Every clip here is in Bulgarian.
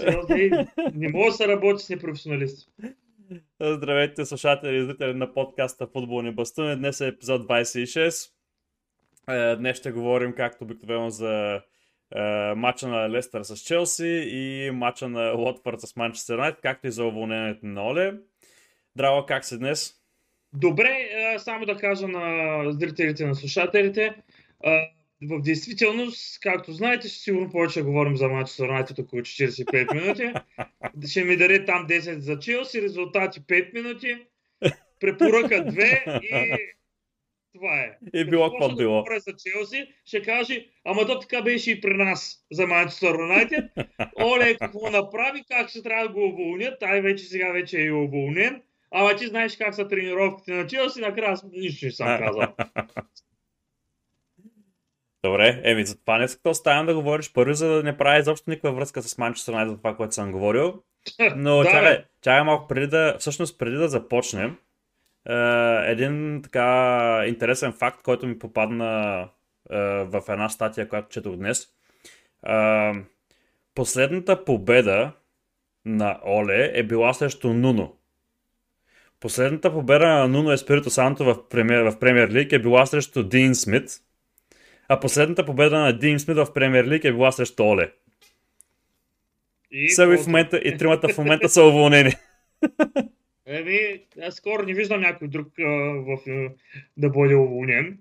сериозни. Не може да се работи с непрофесионалисти. Здравейте, слушатели и зрители на подкаста Футболни бастуни. Днес е епизод 26. Е, Днес ще говорим, както обикновено, за е, матча на Лестър с Челси и матча на Лотфорд с Манчестър Юнайтед, както и за уволнението на Оле. Драго, как си днес? Добре, само да кажа на зрителите, на слушателите. В действителност, както знаете, сигурно повече говорим за Манчестър Юнайтед около 45 минути. Ще ми даде там 10 за Челси, резултати 5 минути, препоръка 2 и това е. И било какво да било. говоря за Челси, ще каже, ама то така беше и при нас за Манчестър Юнайтед. Оле, какво направи, как ще трябва да го уволнят, тай вече сега вече е и уволнен. Ама ти знаеш как са тренировките на Челси, накрая нищо не съм казал. Добре, еми за това не какво оставям да говориш първи, за да не прави изобщо никаква връзка с Манчестър Юнайтед това, което съм говорил. Но Да, чакай, чакай малко преди да, всъщност преди да започнем, е, един така интересен факт, който ми попадна е, в една статия, която четох днес. Е, последната победа на Оле е била срещу Нуно. Последната победа на Нуно Еспирито Санто в премьер, в премьер лиг е била срещу Дин Смит, а последната победа на Дин Смит в премьер лиг е била срещу Оле. И, Са ви в момента, и тримата в момента са уволнени. Еми, аз скоро не виждам някой друг а, в, а, да бъде уволнен.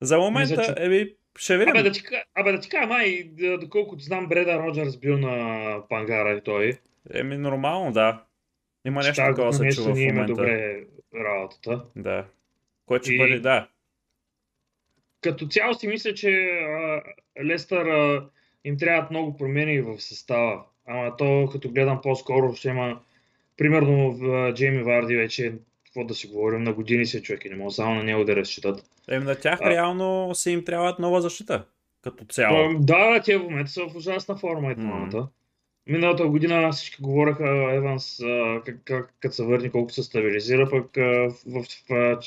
За момента, Мисля, че- еми, ще видим. Абе да ти, абе да ти кажа, май, доколкото знам, Бреда Роджерс бил на Пангара и той. Еми, нормално, да. Има нещо такова се чува в момента. добре работата. Да. Което ще И- бъде, да. Като цяло си мисля, че а, Лестър а, им трябват много промени в състава. Ама то, като гледам по-скоро, ще има примерно в Джейми Варди вече, какво да си говорим, на години се човек и не мога само на него да разчитат. Еми, на тях А- реално си им трябват нова защита. Като цяло. Да, да, те в момента са в ужасна форма и двамата. Миналата година всички говореха Еванс, как, как, като се върне, колко се стабилизира, пък в, в, в,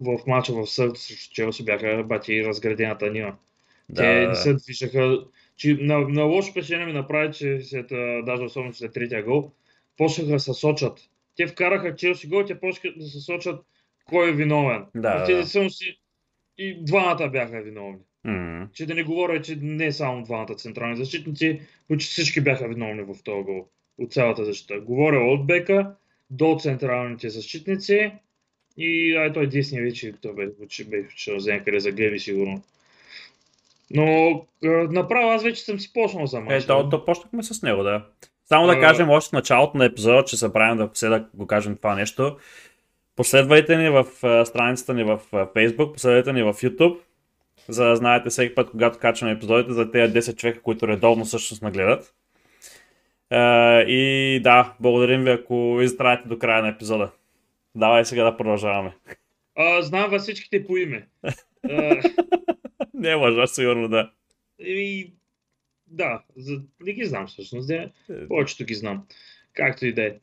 в, мача в Сърт срещу Челси бяха бати разградената нива. да, Те не се движаха. Че, на, на лошо впечатление ми направи, че след, даже особено след третия гол, почнаха да се сочат. Те вкараха Челси гол, те почнаха да се сочат кой е виновен. Да, А те да. действително си и двамата бяха виновни. М. Че да не говоря, че не само двамата централни защитници, почти всички бяха виновни в този гол. От цялата защита. Говоря от бека до централните защитници и ай, той десния вече, той бе, вече бе някъде за глеби сигурно. Но а, направо аз вече съм си почнал за Е, мача. то, то почнахме с него, да. Само да кажем още в началото на епизода, че забравям да все да го кажем това нещо. Последвайте ни в страницата ни в Facebook, последвайте ни в YouTube, за да знаете всеки път, когато качваме епизодите, за тези 10 човека, които редовно всъщност нагледат. И да, благодарим ви, ако изтраете до края на епизода. Давай сега да продължаваме. А, знам във всичките по име. А, Не лъжа, сигурно да. и, да, за, не ги знам всъщност. Да. Е, Повечето ги знам. Както и да е.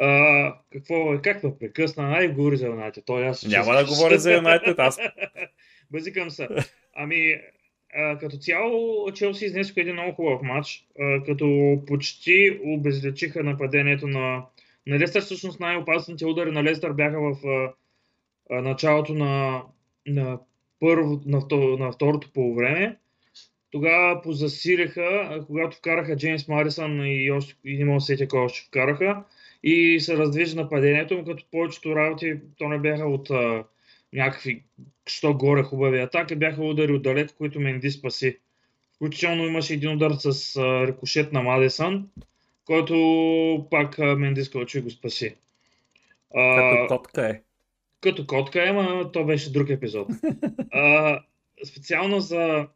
А, какво е? Как ме прекъсна? Ай, говори за Юнайтед. Той аз Няма да говоря за Юнайтед, аз Базикам се. Ами, а, като цяло, Челси изнесоха един много хубав матч, а, като почти обезличиха нападението на, на Лестър. Всъщност най-опасните удари на Лестър бяха в а, а, началото на, на, първо, на, второ, на второто полувреме. Тогава позасиреха, а, когато вкараха Джеймс Марисън и, още, и не мога да се сетя кой още вкараха. И се раздвижи нападението му, като повечето работи то не бяха от а, някакви що горе хубави атаки, бяха удари отдалеко, които Менди спаси. Включително имаше един удар с а, рикошет на Мадесън, който пак а, Менди скочи и го спаси. Като котка е. като котка е, ма то беше друг епизод. А, специално за,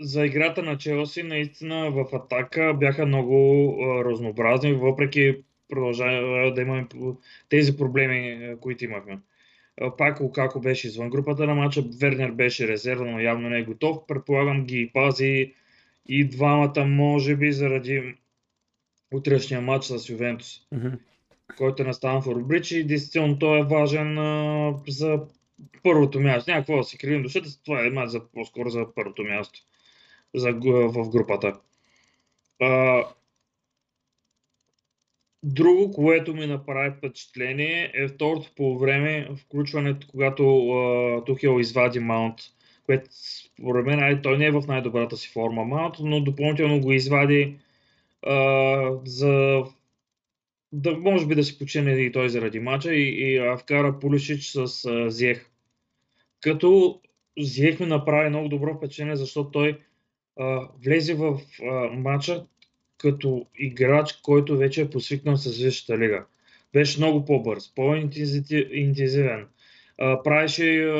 за играта на Челси, наистина в атака бяха много а, разнообразни, въпреки продължава да имаме тези проблеми, а, които имахме. А, Пак Лукако беше извън групата на матча, Вернер беше резервно, но явно не е готов. Предполагам ги пази и двамата, може би, заради утрешния матч с Ювентус Мгм. който е на Станфорд Бридж и действително той е важен а, за първото място. Няма какво да си кривим душата, това е матч за, по-скоро за първото място за, в групата. А, друго, което ми направи впечатление е второто по време, включването, когато а, Тухел извади Маунт, което според мен ай, той не е в най-добрата си форма Маунт, но допълнително го извади а, за да може би да си почине и той заради мача и, и а, вкара Пулишич с а, Зиех. Като Зиех ми направи много добро впечатление, защото той а, влезе в а, матча като играч, който вече е посвикнал с Висшата лига. Беше много по-бърз, по-интензивен. Правеше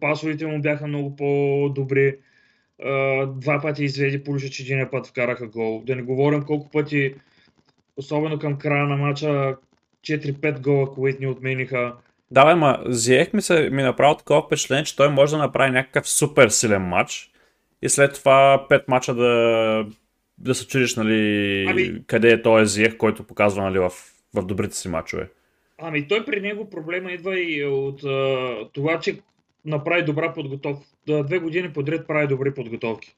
пасовете му бяха много по-добри. А, два пъти изведи Пулишич, един път вкараха гол. Да не говорим колко пъти, особено към края на матча, 4-5 гола, които ни отмениха. Да, бе, ма, Зиех ми, се, ми направи такова впечатление, че той може да направи някакъв супер силен матч и след това 5 мача да, да се чудиш, нали, ами... къде е този Зиех, който показва, нали, в, в добрите си мачове. Ами той при него проблема идва и от а, това, че направи добра подготовка. Две години подред прави добри подготовки.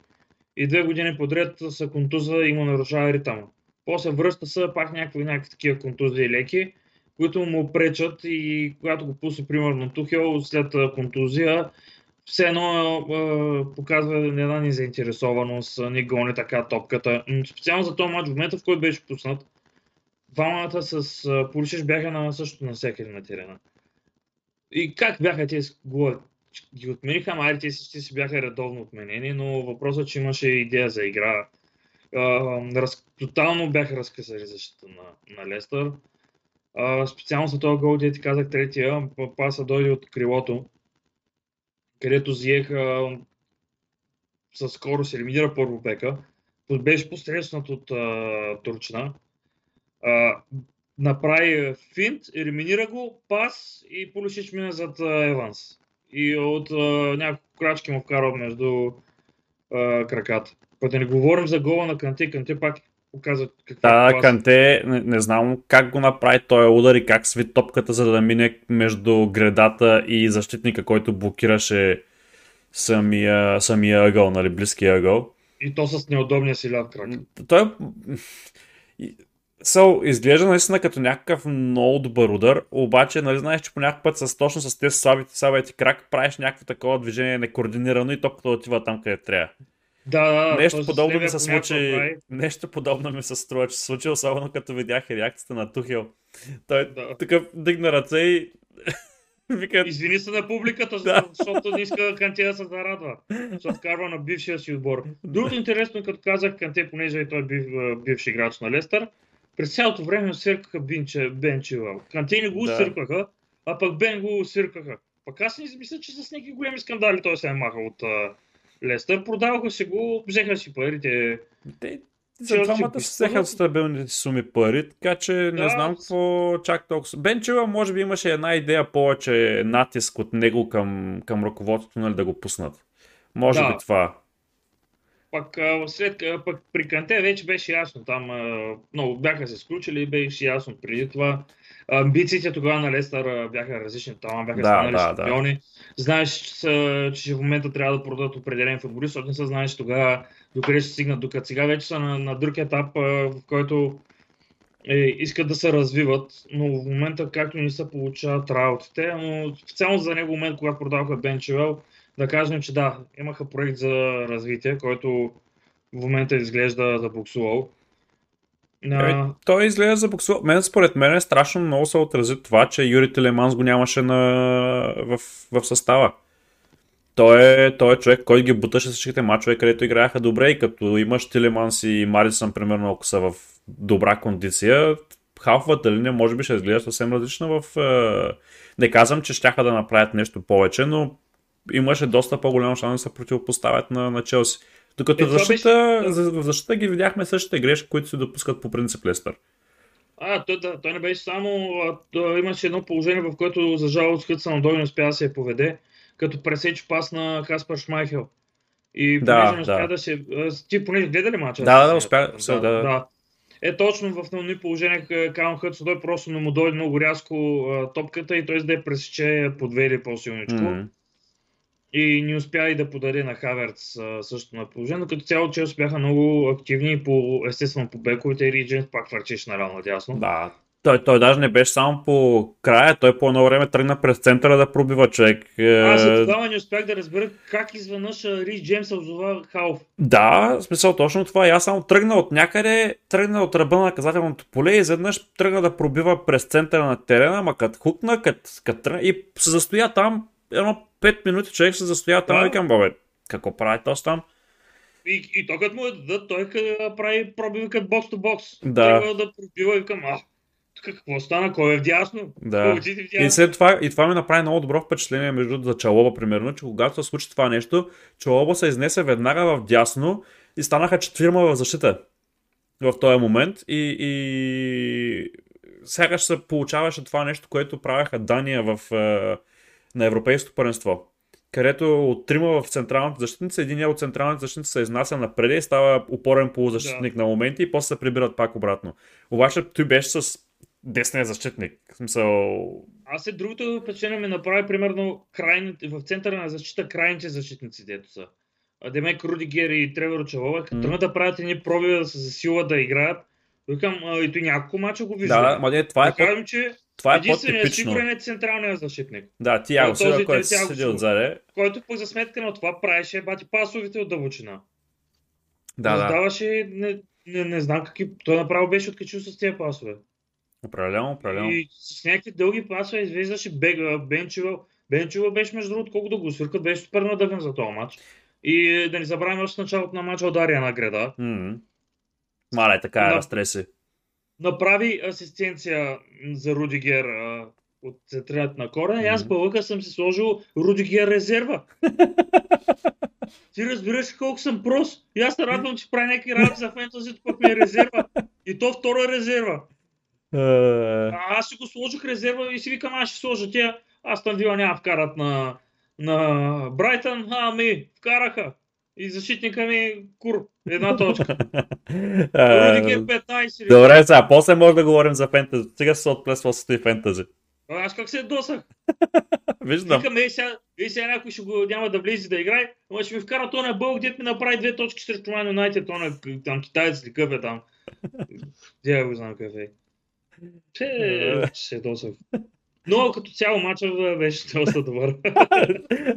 И две години подред са контуза и му нарушава ритъма. После връща се пак някакви, някакви такива контузии леки, които му пречат и когато го пусне примерно Тухел след контузия, все едно е, показва една незаинтересованост, не гони така топката. Но специално за този матч, в момента в който беше пуснат, двамата с Пулишеш бяха на същото навсякъде на терена. И как бяха тези голове? Ги отмениха, ама те си, си бяха редовно отменени, но въпросът, е, че имаше идея за игра. Uh, раз, тотално бяха разкъсали защита на, на Лестър. Uh, специално за този гол, ти казах третия, паса дойде от крилото където взеха със скорост елиминира първо бека. Беше посрещнат от а, Турчина. А, направи финт, елиминира го, пас и Полишич мина зад а, Еванс. И от а, няколко крачки му вкарва между а, краката. Па да не говорим за гола на Канте, Канте пак показва какво Да, е Канте, не, не знам как го направи този удар и как сви топката, за да мине между гредата и защитника, който блокираше самия, самия ъгъл, нали, близкия ъгъл. И то с неудобния си ляв крак. Той So, изглежда наистина като някакъв много добър удар, обаче, нали знаеш, че по някакъв път с, точно с тези слабите, слабите крак правиш някакво такова движение некоординирано и топката отива там, къде трябва. Да, да, нещо подобно ми се случи. Нещо подобно ми се струва, че се случи, особено като видях реакцията на Тухел. Той да. такъв дигна ръце и Вика... Извини се на публиката, да. защото не иска Канте да се зарадва. Защото вкарва на бившия си отбор. Другото интересно, като казах Канте, понеже и той е бив, бивш играч на Лестър, през цялото време свиркаха Бен Чилъл. Канте не го да. свиркаха, а пък Бен го свиркаха. Пък аз не мисля, че с някакви големи скандали той се е махал от uh, Лестър. Продаваха се го, взеха си парите. Те, за двамата се взеха стабилни суми пари, така че да. не знам какво чак толкова. Бенчева може би имаше една идея повече натиск от него към, към ръководството, нали, да го пуснат. Може да. би това. Пък, след, пък при Канте вече беше ясно, там много бяха се сключили и беше ясно преди това. Амбициите тогава на Лестър бяха различни, там бяха да, станали да, шампиони. Да. Знаеш, че, че в момента трябва да продадат определен футболист, защото не се знаеш тогава докъде ще стигнат. Докато сега вече са на, на друг етап, в който е, искат да се развиват, но в момента както не се получават работите, но специално за него момент, когато продаваха Бенчевел, да кажем, че да, имаха проект за развитие, който в момента изглежда забуксувал. На... Е, той изглежда забуксувал. Мен според мен е страшно много се отрази това, че Юри Телеманс го нямаше на... в, в състава. Той е, той е човек, който ги буташе всичките мачове, където играеха добре и като имаш Тилеманс и Марисън, примерно, ако са в добра кондиция, халфовата линия може би ще изглежда съвсем различна в... Е... Не казвам, че щяха да направят нещо повече, но имаше доста по-голям шанс да се противопоставят на, на Челси. Докато е, в защита, беше... в защита ги видяхме същите грешки, които се допускат по принцип Лестър. А, той, да, той не беше само... Той имаше едно положение, в което за жалост Хътсън Дой не успя да се поведе като пресеч пас на Каспар Шмайхел. И да, понеже не успя да. да се... Ти понеже гледа ли мача? Да, да, успя. Да, да, да. Е, точно в новни положения Каун Хътсо, той просто не му дойде много рязко а, топката и той да я пресече по две или по-силничко. Mm-hmm. И не успя и да подари на Хаверц също на положение, но като цяло Челси бяха много активни по, естествено по бековете и Ридженс пак върчеше наравно дясно. Да, той, той даже не беше само по края, той по едно време тръгна през центъра да пробива човек. Аз и тогава не успях да разбера как изведнъж Рис Джеймс озова Халф. Да, смисъл точно това. И аз само тръгна от някъде, тръгна от ръба на наказателното поле и изведнъж тръгна да пробива през центъра на терена, ма като хукна, като, като и се застоя там, едно 5 минути човек се застоя там да. и викам, бабе, какво прави този там? И, и то като му е дадат, той прави пробива като бокс-то-бокс. Да. Той да пробива и към, а, какво стана, кой е вдясно? Да. вдясно? И след това, и това ми направи много добро впечатление между за Чалоба, примерно, че когато се случи това нещо, Чалоба се изнесе веднага в дясно и станаха четвирма в защита в този момент и, и сякаш се получаваше това нещо, което правяха Дания в, е, на Европейското първенство където от трима в централната защитница, един от централните защитници се изнася напред и става опорен полузащитник да. на моменти и после се прибират пак обратно. Обаче той беше с десния защитник. В смисъл... Аз е другото впечатление ми направи примерно крайните, в центъра на защита крайните защитници, дето са. Демек Рудигер и Тревор Чалова, като mm. да правят едни проби да се засилват да играят, викам, и той няколко мача го вижда. Да, ма не, това е да кажем, че това е по-типично. сигурен е централният защитник. Да, ти Яго Сила, който седи отзаде. Който пък за сметка на това правеше бати пасовите от дълбочина. Да, да. Даваше, не, не, не знам какви... Той направо беше откачил с тези пасове. Определено, определено. И с някакви дълги пасове извеждаше Бега, Бенчева. Бенчева беше между другото, колко да го свъркат, беше супер надъвен за този матч. И да не забравяме още началото на матча удария на града. Mm-hmm. Мале, така е, на... разтреси. Направи асистенция за Рудигер а, от централът на корена mm-hmm. и аз бълъка съм си сложил Рудигер резерва. Ти разбираш колко съм прост. И аз се радвам, че прави някакви работи за фентазито, пък ми е резерва. И то втора резерва. Uh... А, аз си го сложих резерва и си викам, аз ще сложа тя. Аз там вила няма вкарат на, на Брайтън, ами вкараха. И защитника ми кур. Една точка. Рудик е 15. Добре, сега, после може да говорим за фентази. Сега се отплесва и фентази. Аз как се досах? Виждам. Викам, ей сега, ей сега някой ще го няма да влезе да играе, но ще ми вкара то на бълг, дет ми направи две точки срещу Man United, то на там китаец ли къв е там. Дя го знам какъв е. Че, се досах. Но като цяло мача беше доста добър.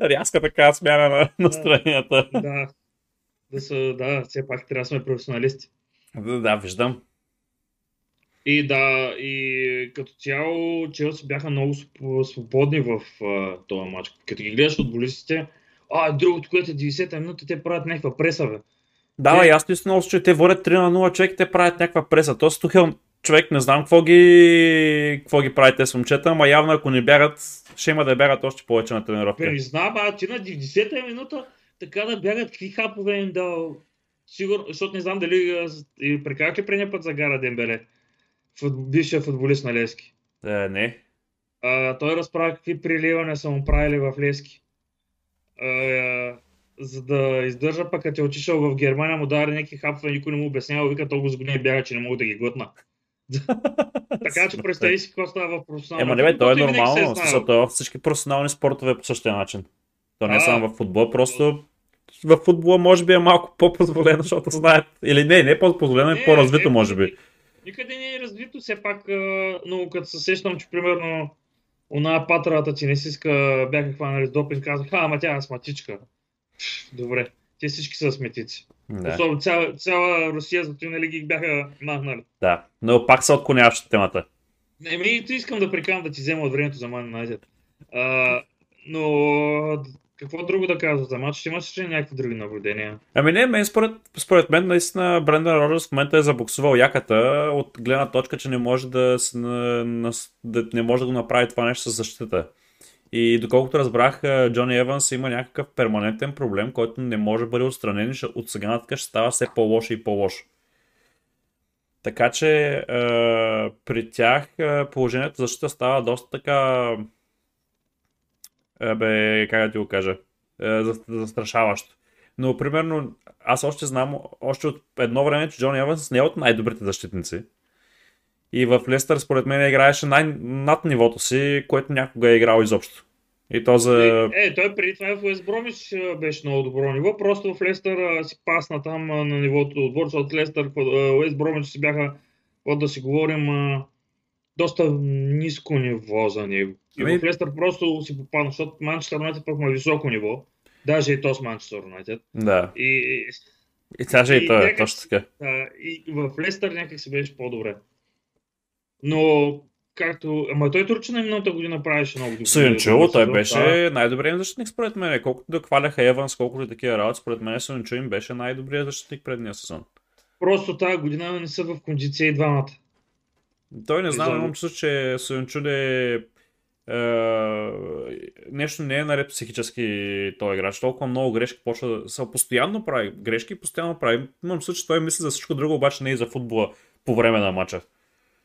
Рязка така смяна на настроенията. Да. Да, са, да, все пак трябва да сме професионалисти. Да, да, виждам. И да, и като цяло Челси бяха много свободни в uh, този матч. Като ги гледаш от болистите, а, другото, което е 90-та минута, те правят някаква преса, бе. Да, те... аз наистина че те водят 3 на 0 човек, те правят някаква преса. Тоест Тухел човек не знам какво ги, какво ги прави тези момчета, ама явно ако не бягат, ще има да бягат още повече на тренировка. Не знам, а ти на 90-та минута така да бягат, какви хапове им дал. Сигурно, защото не знам дали и прекарах ли предния път за Гара Дембеле, фут, бившия футболист на Лески. Е, не. А, той разправя какви приливания са му правили в Лески. А, за да издържа, пък като е отишъл в Германия, му даде някакви хапове, никой не му обяснява, вика толкова с години бяга, че не мога да ги глътна. Така че представи си какво става в професионалния. Ема не бе, то е нормално. Защото е всички професионални спортове по същия начин. То не е само в футбол, просто в футбола може би е малко по-позволено, защото знаят. Или не, не е по-позволено, е по-развито, може би. Никъде не е развито, все пак, но като се сещам, че примерно она патрата ти не си иска, бяха хванали с допинг, казах, а, ама тя е сматичка. Добре, те всички са сметици. Да. Особено цяла, цяла Русия, зато и нали ги бяха махнали. Да, но пак се отклоняваш от темата. Не, ми, искам да прикам да ти взема от времето за United. но какво друго да казваш за матч? Имаш ли някакви други наблюдения? Ами не, мен според, според мен наистина Брендан Роджерс в момента е забуксувал яката от гледна точка, че не може да, да, да, не може да го направи това нещо с защита. И доколкото разбрах, Джони Еванс има някакъв перманентен проблем, който не може да бъде отстранен и от сега нататък ще става все по-лошо и по-лошо. Така че е, при тях положението за защита става доста така бе, как да ти го кажа, е, застрашаващо. Но, примерно, аз още знам, още от едно време, че Джон Еванс не е от най-добрите защитници. И в Лестър, според мен, играеше най- над нивото си, което някога е играл изобщо. И то за... Е, е, той преди това в Уест Бромич беше много добро ниво, просто в Лестър а, си пасна там а, на нивото отбор, защото Лестър, Уест Бромич си бяха, от да си говорим, а, доста ниско ниво за него. И Ами- в Лестър просто си попадна, защото Манчестър Юнайтед пък на високо ниво, даже и то с Манчестър Юнайтед. Да. И, и, И даже и, И той, е някак- точно така. а, и в Лестър някак се беше по-добре. Но, както... Ама той Турчина миналата година правеше много добре. Сунчо, той Да. беше най-добрият защитник според мен. Колкото да хваляха Еванс, колкото и такива работи, според мен Сунчо им беше най-добрият защитник предния сезон. Просто тази година не са в кондиция и двамата. Той не знам, имам чувство, че Сунчо е, е, нещо не е наред психически този играч. Толкова много грешки почва да са постоянно прави грешки, постоянно прави. Имам чувство, че той мисли за всичко друго, обаче не и за футбола по време на матча.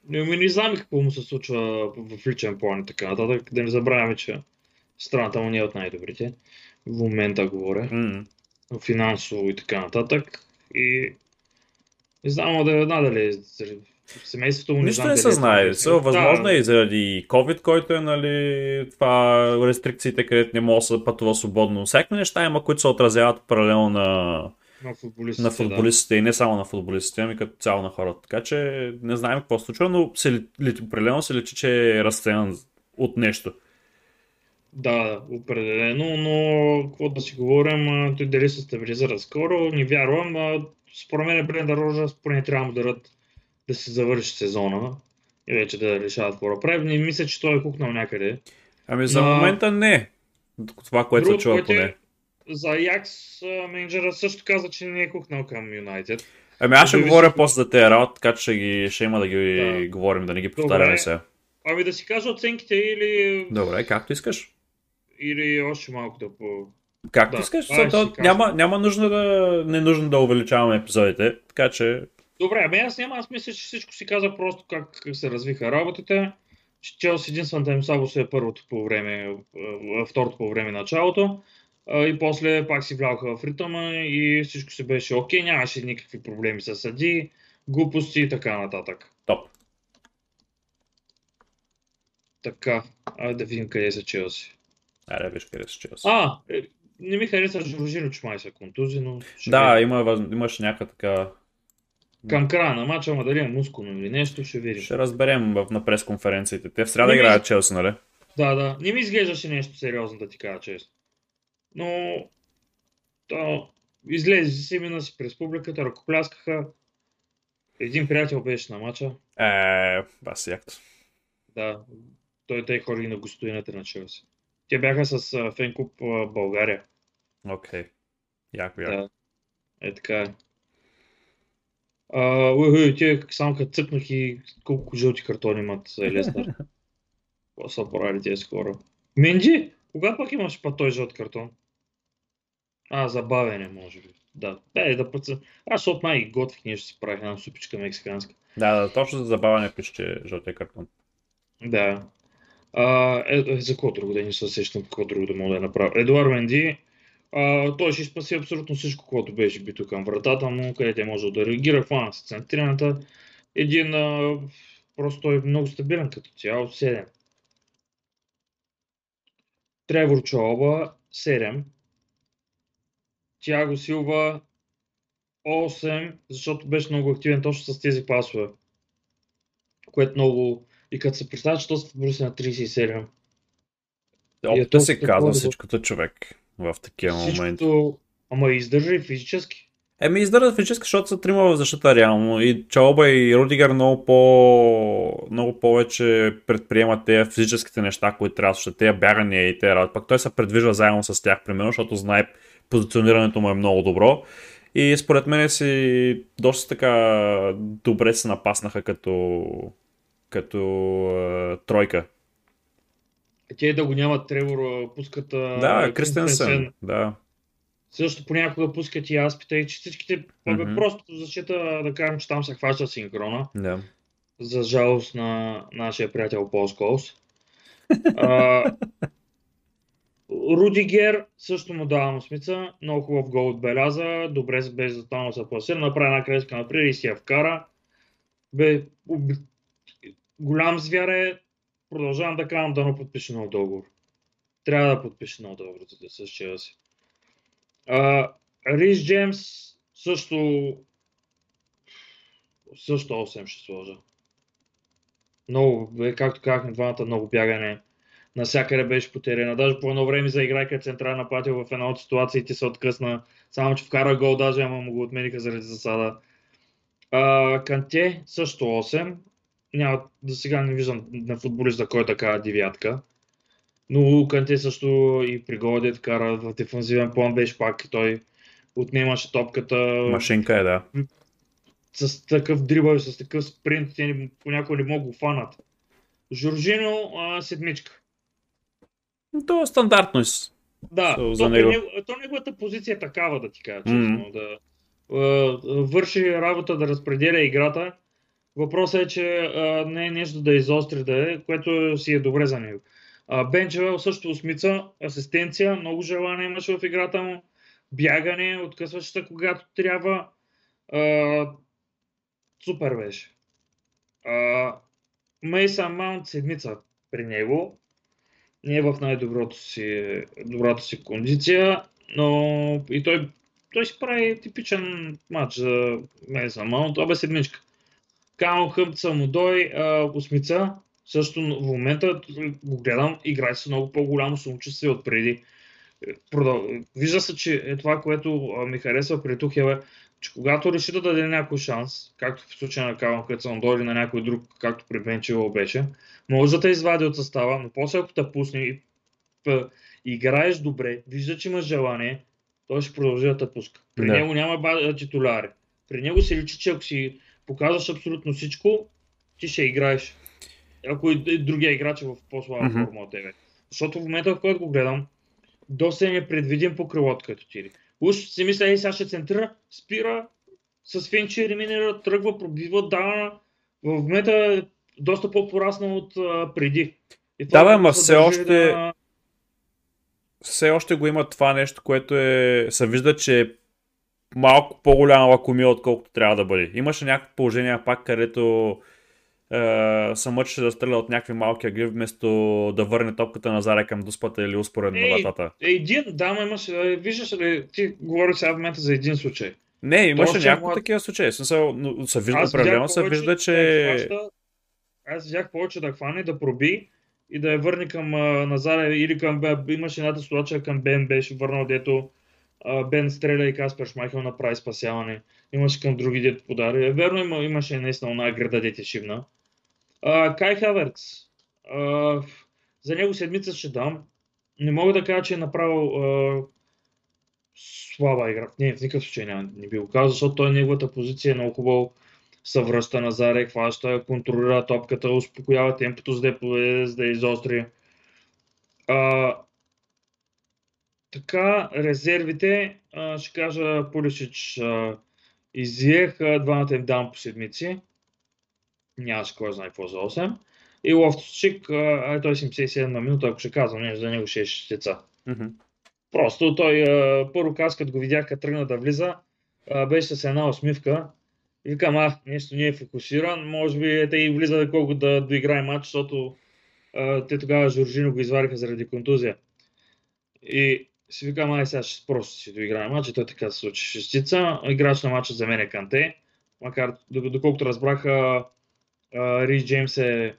Не, ми не знам какво му се случва в личен план и така нататък. Да не забравяме, че страната му не е от най-добрите. В момента говоря. М. Финансово и така нататък. И не знам да надали заради семейството му. Не Нищо не дали се е знае. Все, възможно Да, е и заради COVID, който е, нали, това рестрикциите, където не може да се пътува свободно. Всякакви неща има, които се отразяват паралелно на, На футболистите. на футболистите и не само на футболистите, ами като цяло на хората. Така че не знаем какво се случва, но се, ли- определено се личи, че е разценен от нещо. Да, да, определено, но какво да си говорим, той дали се стабилизира скоро, не вярвам. Според мен Бренда Рожа поне трябва да му дадат да се завърши сезона и вече да решават какво да прави. Не мисля, че той е кукнал някъде. Ами за Но- момента не. Това, което се чува което е, поне. За Аякс менеджера също каза, че не е кукнал към Юнайтед. Ами аз ще зависи говоря от- после за тези работи, така че ще, ги, ще има да ги Да. говорим, да не ги повтаряме сега. Ами да си кажа оценките или, Добре, както искаш. или още малко да по... Както Да, искаш, кажа. няма, няма нужда да, не е нужно да увеличаваме епизодите, така че Добре, ами аз няма, аз мисля, че всичко си каза просто как се развиха работите. Че Челси единствената им слабост е първото по време, второто по време началото. И после пак си влязоха в ритъма и всичко си беше окей, нямаше никакви проблеми с съди, глупости и така нататък. топ. Така, а да видим къде са Челси. Аре, виж къде се Челси. А, е, не ми хареса Жоржино, че май са контузи, но Да, има, имаше някаква така... Към края на матча, ама дали е мускулно или нещо, ще видим. Ще разберем в, на пресконференциите. Те в сряда Не ми- играят Челси, нали? Да, да. Не ми изглеждаше нещо сериозно, да ти кажа честно. Но то, излезе си, мина си през публиката, ръкопляскаха. Един приятел беше на матча. Е, бас якто. Да, той те хори на гостовината на Челси. Те бяха с а, фенкуп а, България. Окей. Яко, яко. Да. Е така е. А, уй, уй, те само като цъкнах и колко жълти картони имат за Лестър. Какво са правили тези хора? Менди, кога пък имаш па той жълт картон? А, забавене, може би. Да, да, да път Аз защото май готвих нещо си правих, една супичка мексиканска. Да, да, точно за забавяне пише, е жълтия картон. Да. А, е, е, за какво друго да не се сещам, какво друго да мога да направя. Едуар Менди, а, той ще спаси абсолютно всичко, което беше бито към вратата му, където е можел да реагира, хвана с центрираната. Един, а, просто той е много стабилен като цяло, 7. Тревор Чолба, 7. Тяго Силва, 8, защото беше много активен точно с тези пасове. Което много... И като се представя, че този футболист е на 37. Опита си толкова казва добро. всичкото човек в такива моменти. Всичкото... Ама издържа и физически. Еми, издържат физически, защото са трима в защита реално. И Чалба и Рудигър много, по... много повече предприемат тези физическите неща, които трябва, защото тези бягания и тези работи. Пък той се предвижва заедно с тях, примерно, защото знае позиционирането му е много добро. И според мен си доста така добре се напаснаха като, като е, тройка. Те да го нямат Тревор, пускат... Да, Кристенсен. Да. Също понякога пускат и Аспита и че всичките... Мгм. Просто защита да кажем, че там се хваща синхрона. да. За жалост на нашия приятел Пол Сколс. А, Рудигер също му давам смица. Много хубав гол отбеляза. Добре за това се пласира. Направи една крачка напред и си я вкара. Бе, об- голям звяр е. Продължавам да казвам да не подпише нов договор. трябва да подпише много добро с Челси. Рис Джеймс също също 8 ще сложа. Много, както казахме, двамата много бягане. Насякъде беше потерена. Даже по едно време заиграйка централна патия в една от ситуациите се откъсна. Само, че вкара гол, даже ама му го отмениха заради засада. А, Канте също 8. Няма, за сега не виждам на футболиста кой е така девятка. Но Канте също и при гола, кара в дефанзивен план беше пак и той отнемаше топката. Машинка е, да. С такъв дрибъл, с такъв спринт, те понякога не могат го фанат. Жоржино, а, седмичка. То е стандартно. Да, so, за то, него. него. то неговата позиция е такава, да ти кажа честно. Mm-hmm. Да, върши работа да разпределя играта. Въпросът е, че а, не е нещо да изостри да е, което си е добре за него. Бенчевел също осмица, асистенция, много желание имаше в играта му бягане, откъсваш се когато трябва. А, супер беше. Мейсън Маунт седмица при него. Не е в най-доброто си, добрата си кондиция, но и той, той си прави типичен матч за Мейсън Маунт. Това бе седмичка. Камо Хъмца му дой, осмица. Също в момента го гледам, играе с много по-голямо самочувствие от преди. Продъл... Вижда се, че е това, което ми харесва при Тухел е, че когато реши да даде някой шанс, както в случая на Калан Кътсън дори на някой друг, както при Бенчево беше, може да те извади от състава, но после ако те пусне и играеш добре, вижда, че имаш желание, той ще продължи да те пуска. При не. него няма титуляри. При него се личи, че ако си показваш абсолютно всичко, ти ще играеш. Ако и другия играч е в по-слаба mm-hmm. форма от тебе. Защото в момента, в който го гледам, доста е непредвидим по крилото, като тири. Уж си мисля, ей, сега ще центра, спира, с фенчи елиминира, тръгва, пробива, дава. В момента е доста по-пораснал от а, преди. И да, бе, ма все още... Да... Все още го има това нещо, което е... се вижда, че е малко по-голяма лакомия, отколкото трябва да бъде. Имаше някакво положение пак, където е, се мъчеше да стреля от някакви малки агли, вместо да върне топката на Заре към дуспата или успоредно на вратата. Един, да, ма имаш, виждаш ли, ти говориш сега в момента за един случай. Не, имаше няколко млад... такива случаи. Смисъл, но се вижда, определено се вижда, че... Да аз видях повече да хване, да проби и да я върне към а, Назаре или към Имаше едната ситуация към Бен беше върнал, дето а, Бен стреля и Каспер Шмайхел направи спасяване. Имаше към други дето подари. Верно има, имаше наистина една града дете шибна. А, Кай Хаверц. А, за него седмица ще дам. Не мога да кажа, че е направил а, слаба игра. Не, в никакъв случай не, не би го казал, защото той неговата позиция е много хубаво съвръща на заре, хваща, контролира топката, успокоява темпото, за да я поведе, за да изостри. А, така, резервите, а, ще кажа Полишич, изиех, двамата им дам по седмици нямаше кой знае какво за 8. И Лофтусчик, а, той 77 на минута, ако ще казвам нещо за него, ще е шестица. Mm-hmm. Просто той, първо каз, като го видях, като тръгна да влиза, беше с една усмивка. И викам, а, нещо не е фокусиран, може би те и влиза колко да доиграе матч, защото а, те тогава Жоржино го извариха заради контузия. И си викам, ай сега ще просто си доиграе матч и той така се случи. Шестица, играч на матча за мен е Канте, макар доколкото разбраха Рис Джеймс е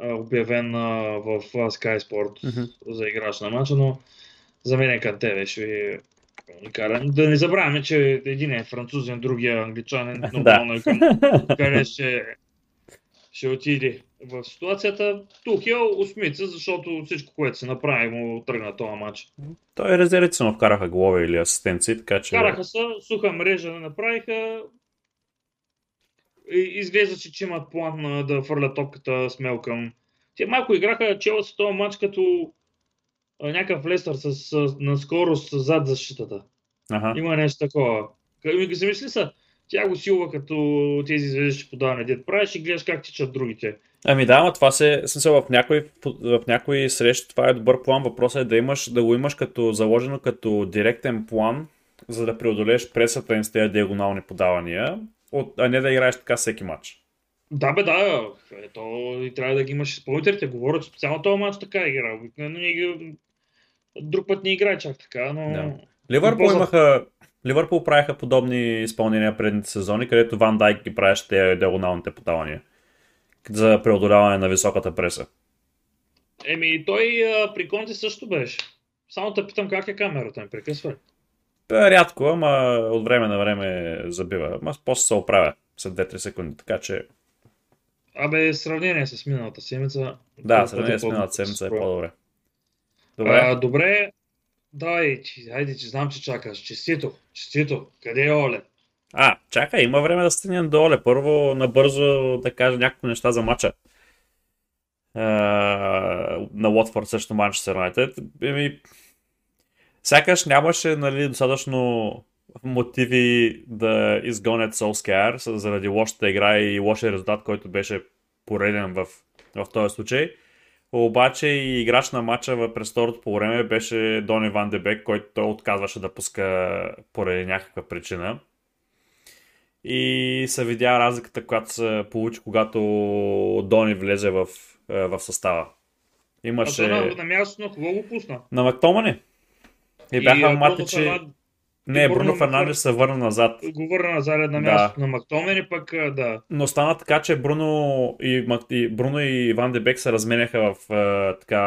обявен в Sky Sport mm-hmm. за играч на матча, но за мен е Канте беше уникален. Да не забравяме, че един е французен, другия англичанин, нормално е към къде ще, ще отиде в ситуацията. Тук е осмица, защото всичко, което се направи, му тръгна този матч. Той е резервица, но вкараха голове или асистенции, така че... Вкараха се, суха мрежа направиха, изглежда си, че имат план да фърлят топката смел към... Те малко играха Челси този матч като някакъв Лестър с, с, на скорост зад защитата. Ага. Има нещо такова. Ми се мисли са, тя го силва като тези звездичи подаване. Дед правиш и гледаш как тичат другите. Ами да, но това се, смисъл, в някои, в някои срещи това е добър план. Въпросът е да, имаш, да го имаш като заложено като директен план, за да преодолееш пресата им с тези диагонални подавания от, а не да играеш така всеки матч. Да, бе, да. Ето, и трябва да ги имаш изпълнителите. Говорят специално този матч така игра. Обикновено ги друг път не играе чак така, но... Да. Ливърпул имаха... Ливърпул правиха подобни изпълнения предните сезони, където Ван Дайк ги правеше те диагоналните подавания за преодоляване на високата преса. Еми, той а, при Конте също беше. Само те питам как е камерата, ми прекъсва Рядко, ама от време на време забива. Ама после се оправя след 2-3 секунди. Така че, Абе, сравнение с миналата седмица. да, сравнение с миналата седмица е по- по-добре. Добре. А, Добре. Дай, че, айде, че знам, че чакаш. Честито, честито. Къде е Оле? А, чакай, има време да стигнем до Оле. Първо, набързо да кажа някакви неща за матча. А, на Уотфорд срещу Манчестър Юнайтед. Еми, сякаш нямаше нали, достатъчно мотиви да изгонят с- заради лошата игра и лошия резултат, който беше пореден в, в този случай. Обаче и играч на матча през второто по време беше Дони Ван Дебек, който той отказваше да пуска поради някаква причина. И се видя разликата, която се получи, когато Дони влезе в, е, в състава. А Имаше... то на, на място на кого го пусна? На Мактомани. И бяха Бруно матичи... Фернан- Не, Бруно Бруно Фер- Фернандес се върна назад. Го върна назад на Да. място на Мактомен и пък, да. Но стана така, че Бруно и, Мак- и, Бруно и Ван Дебек се разменяха в, така,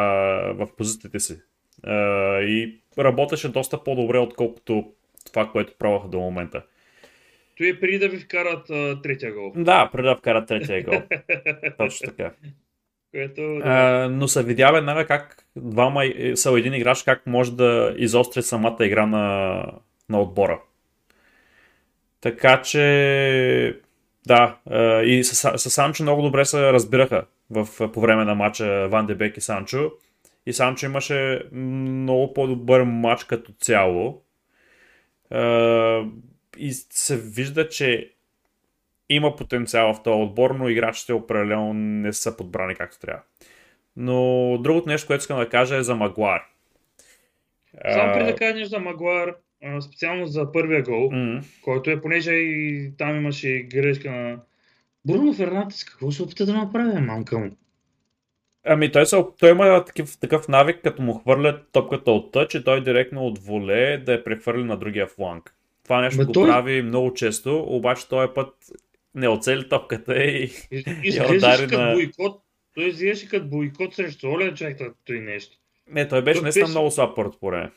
в позициите си. И работеше доста по-добре, отколкото това, което пробваха до момента. Той е преди да ви вкарат а, третия гол. Да, преди да вкара третия гол. Точно така. Което, да. А, но се видя веднага как двама и- са един играч, как може да изостри самата игра на, на отбора. Така че, да, и с, с Санчо много добре се разбираха в, по време на матча Ван Дебек и Санчо. И Санчо имаше много по-добър матч като цяло. И се вижда, че има потенциал в този отбор, но играчите определено не са подбрани както трябва. Но другото нещо, което искам да кажа е за Магуар. Само преди да кажа нещо за Магуар, специално за първия гол, м, който е, понеже и там имаше грешка на Бруно Фернандес, какво се опита да направи, мамка му? Ами той, се, той има такъв, такъв навик, като му хвърлят топката от тъч и той директно от воле да я прехвърли на другия фланг. Това нещо Ма го той- прави много често, обаче този път не оцели топката и Из- Я удари на- бойкот. Той изглеждаше като бойкот срещу Оля, човек, той нещо. не, той беше наистина беше- много слаб поред по време.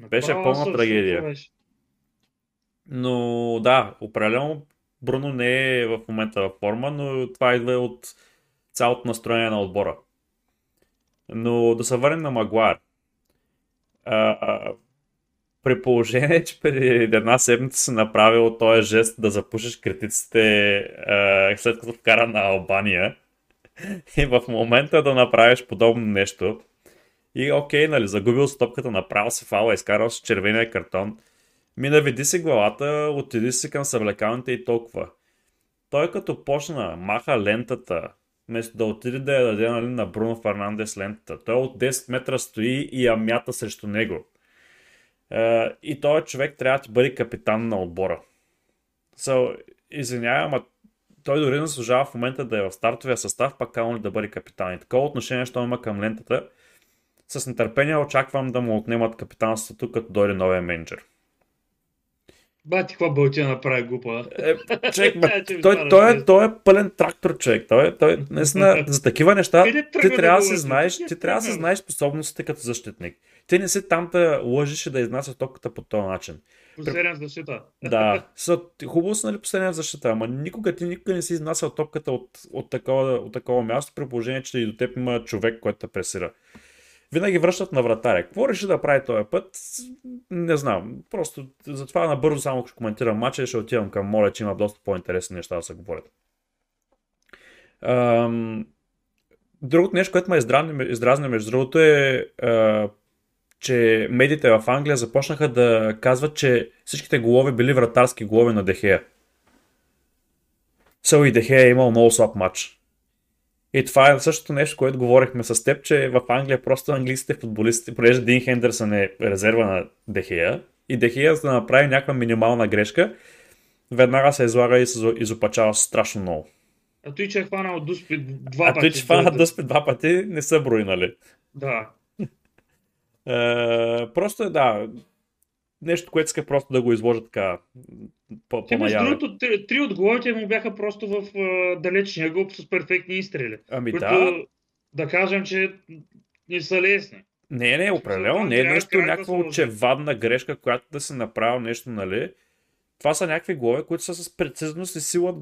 Беше пълна трагедия. беше. Но да, определено Бруно не е в момента в форма, но това идва от цялото настроение на отбора. Но да се върнем на Магуар. А, а, при положение, че преди една седмица си направил този жест да запушиш критиците а, след като вкара на Албания и в момента да направиш подобно нещо и окей, нали, загубил стопката, направил си фала, изкарал си червения картон, ми наведи си главата, отиди си към съвлекалните и толкова. Той като почна, маха лентата, вместо да отиде да я даде нали, на Бруно Фернандес лентата. Той от 10 метра стои и я мята срещу него. Е, и този човек трябва да бъде капитан на отбора. So, извинявам, ама той дори не служава в момента да е в стартовия състав, пак камо ли да бъде капитан. И такова отношение, що има към лентата, с нетърпение очаквам да му отнемат капитанството, като дойде новия менеджер. Бати, каква бълтия направи глупа. Е, човек, Че ми той, стана той, е, той е пълен трактор, човек. Той, е- той наистина, за такива неща ти трябва да лъжи? знаеш, ти трябва да знаеш способностите като защитник. Ти не си там да лъжиш и да изнася топката по този начин. Последен в защита. Да, хубаво са нали последния в защита, ама никога ти никога не си изнасял топката от, от, такова, от такова място, при положение, че и до теб има човек, който те пресира. Винаги връщат на вратаря. Какво реши да прави този път? Не знам. Просто затова набързо само ще коментирам матча и ще отивам към моля, че има доста по-интересни неща да се говорят. Ам... Другото нещо, което ме издразни, между другото е а, че медиите в Англия започнаха да казват, че всичките голови били вратарски голови на Дехея. Съл и Дехея е имал много слаб матч. И това е същото нещо, което говорихме с теб, че в Англия просто английските футболисти, понеже Дин Хендерсън е резерва на Дехея, и Дехея за да направи някаква минимална грешка, веднага се излага и се изопачава страшно много. А той, че е хванал Дуспи два А пъти. той, че фана двете. дъспи два пъти, не са брои, нали? Да. Uh, просто е, да, нещо, което иска просто да го изложат така по Те, между другото, три, три от головете му бяха просто в uh, далечния гълб с перфектни изстрели. Ами които, да. Да кажем, че не са лесни. Не, не, определено. Не е нещо, някаква очевадна грешка, която да се направи нещо, нали? Това са някакви голове, които са с прецизност и сила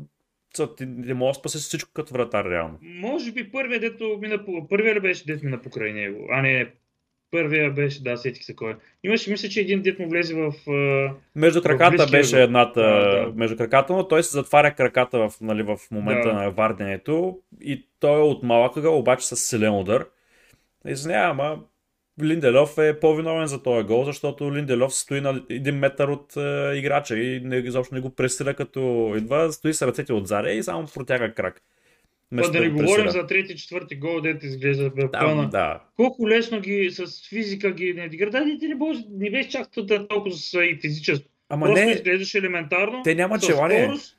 ти не мога да спаси всичко като вратар, реално. Може би първият дето мина, първият беше дет мина покрай него, а не първия беше, да, сетих се кой. Имаше, мисля, че един дет му влезе в... Между краката в беше едната, да, да. между краката, но той се затваря краката в, нали, в момента да. на варденето и той е от малък обаче с силен удар. И ама Линделов е по-виновен за този гол, защото Линделов стои на един метър от е, играча и не, изобщо не го пресиля като идва, стои с ръцете отзаде и само протяга крак. Па да не говорим за трети, четвърти гол, дете изглежда бе да, да. Колко лесно ги с физика ги не деградадите не, може, не беше чак толкова с и физическо. Ама Просто не, изглеждаше елементарно. Те нямат желание. Скорост.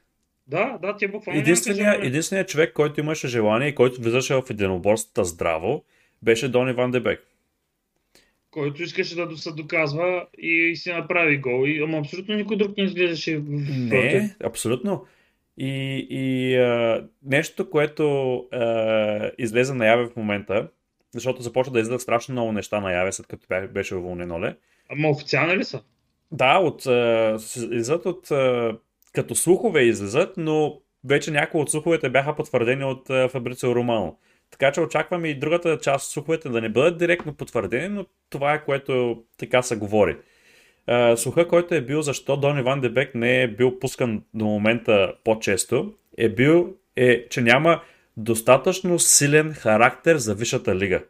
Да, да, те буквално единственият, единственият човек, който имаше желание и който влизаше в единоборствата здраво, беше Дони Ван Дебек който искаше да се доказва и си направи гол. И, ама абсолютно никой друг не изглеждаше Не, абсолютно. И, и а, нещо, което а, излезе наяве в момента, защото започва да излизат страшно много неща наяве, след като беше уволнен Оле. Ама официални ли са? Да, от, а, излизат от, а, като слухове излизат, но вече някои от слуховете бяха потвърдени от а, Фабрицио Романо. Така че очакваме и другата част от слуховете да не бъдат директно потвърдени, но това е което така се говори. Слуха, който е бил защо Дони Ван Дебек не е бил пускан до момента по-често, е бил, е, че няма достатъчно силен характер за Висшата лига.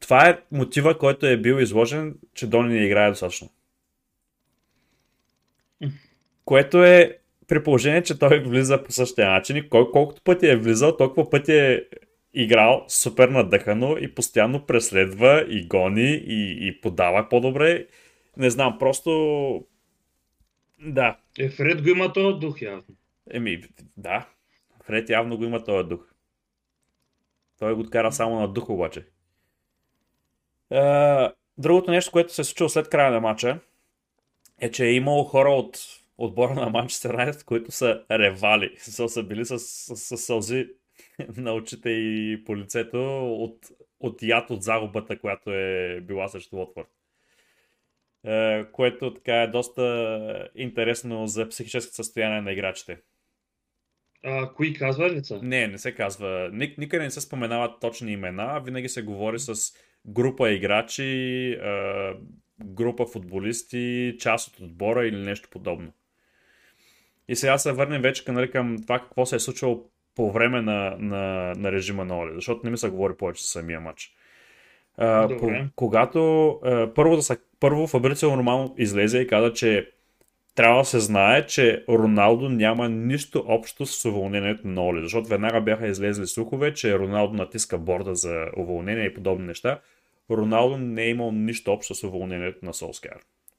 Това е мотива, който е бил изложен, че Дони не играе достатъчно. Което е при положение, че той влиза по същия начин и кой, колкото пъти е влизал, толкова пъти е играл супер надъхано и постоянно преследва и гони и, и подава по-добре. Не знам, просто... Да. Е, Фред го има този дух явно. Еми, да. Фред явно го има този дух. Той го откара само на дух обаче. другото нещо, което се е случило след края на матча, е, че е имало хора от отбора на Манчестър Юнайтед, които са ревали. Са, са били с, с, с сълзи на очите и по лицето от, от яд от загубата, която е била срещу Уотфорд. Е, което така е доста интересно за психическото състояние на играчите. А, кои казва ли са? Не, не се казва. Ник, никъде не се споменават точни имена, винаги се говори с група играчи, е, група футболисти, част от отбора или нещо подобно. И сега се върнем вече към, нали, към това какво се е случило по време на, на, на режима на Оли, защото не ми се говори повече за самия матч. А, по, когато а, първо, да са, първо Фабрицио нормално излезе и каза, че трябва да се знае, че Роналдо няма нищо общо с уволнението на Оли, защото веднага бяха излезли слухове, че Роналдо натиска борда за уволнение и подобни неща. Роналдо не е имал нищо общо с уволнението на Солскияр.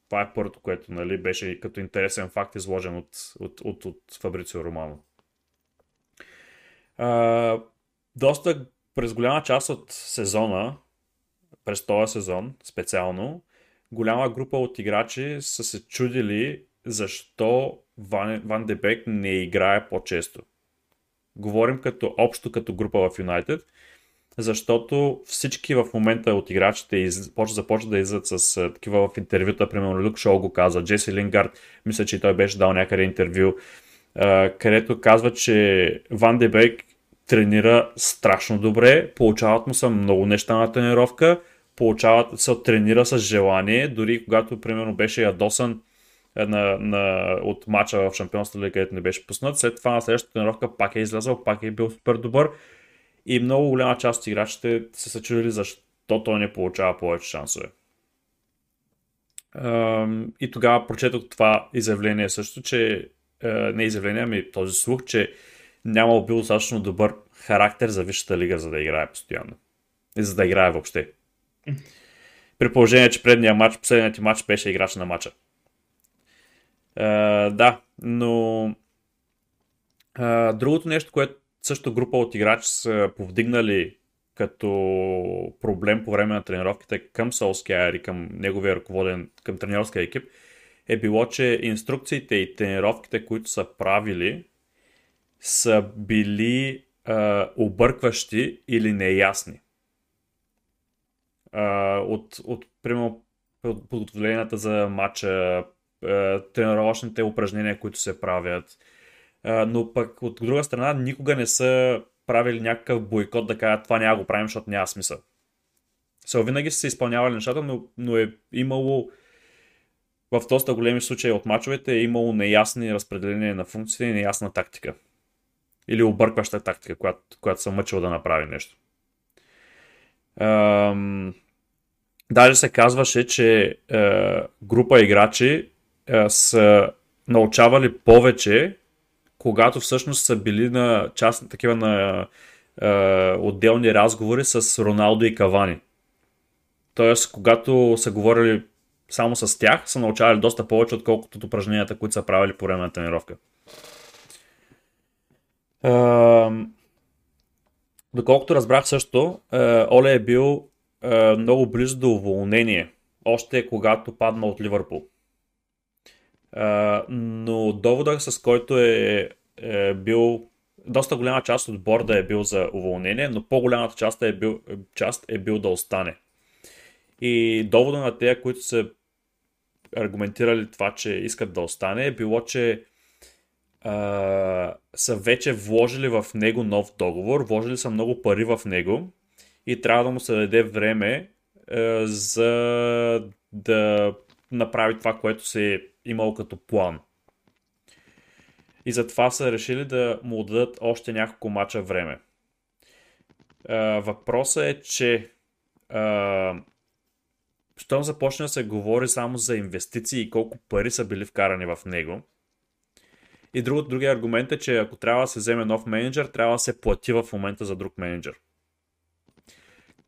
Това е първото, което нали, беше като интересен факт изложен от, от, от, от Фабрицио Романо. А, доста през голяма част от сезона, през този сезон специално, голяма група от играчи са се чудили защо Ван, Ван Дебек не играе по-често. Говорим като общо като група в Юнайтед защото всички в момента от играчите из... започват да излизат с а, такива в интервюта, примерно Люк Шоу го каза, Джеси Лингард, мисля, че той беше дал някъде интервю, а, където казва, че Ван Дебек тренира страшно добре, получават му са много неща на тренировка, получават, се тренира с желание, дори когато примерно беше ядосан на, на, от мача в Шампионската лига, където не беше пуснат, след това на следващата тренировка пак е излязъл, пак е бил супер добър и много голяма част от играчите се са чудили защо той не получава повече шансове. И тогава прочетох това изявление също, че не изявление, ами този слух, че нямал бил достатъчно добър характер за Висшата лига, за да играе постоянно. И за да играе въобще. При положение, че предния матч, последният матч беше играч на матча. Uh, да, но uh, другото нещо, което също група от играчи са повдигнали като проблем по време на тренировките към Солскияр и към неговия ръководен, към тренерския екип, е било, че инструкциите и тренировките, които са правили, са били а, объркващи или неясни. От, от, примерно, подготовленията за матча, тренировъчните упражнения, които се правят. Но пък от друга страна никога не са правили някакъв бойкот да кажат това няма го правим, защото няма смисъл. Се винаги са се изпълнявали нещата, но, но е имало в доста големи случаи от мачовете е имало неясни разпределения на функциите и неясна тактика. Или объркваща тактика, която, която съм мъчил да направи нещо. Даже се казваше, че е, група играчи е, са научавали повече, когато всъщност са били на част такива на е, отделни разговори с Роналдо и Кавани. Тоест, когато са говорили само с тях, са научавали доста повече, отколкото от упражненията, които са правили по време на тренировка. Е, доколкото разбрах също, е, Оле е бил е, много близо до уволнение, още когато падна от Ливърпул. Uh, но довода, с който е, е бил доста голяма част от борда е бил за уволнение, но по-голямата част е бил, част е бил да остане. И довода на тези, които са аргументирали това, че искат да остане, е било, че а, са вече вложили в него нов договор, вложили са много пари в него и трябва да му се даде време а, за да направи това, което се е имал като план. И затова са решили да му дадат още няколко мача време. въпросът е, че щом започне да се говори само за инвестиции и колко пари са били вкарани в него. И друг, другия аргумент е, че ако трябва да се вземе нов менеджер, трябва да се плати в момента за друг менеджер.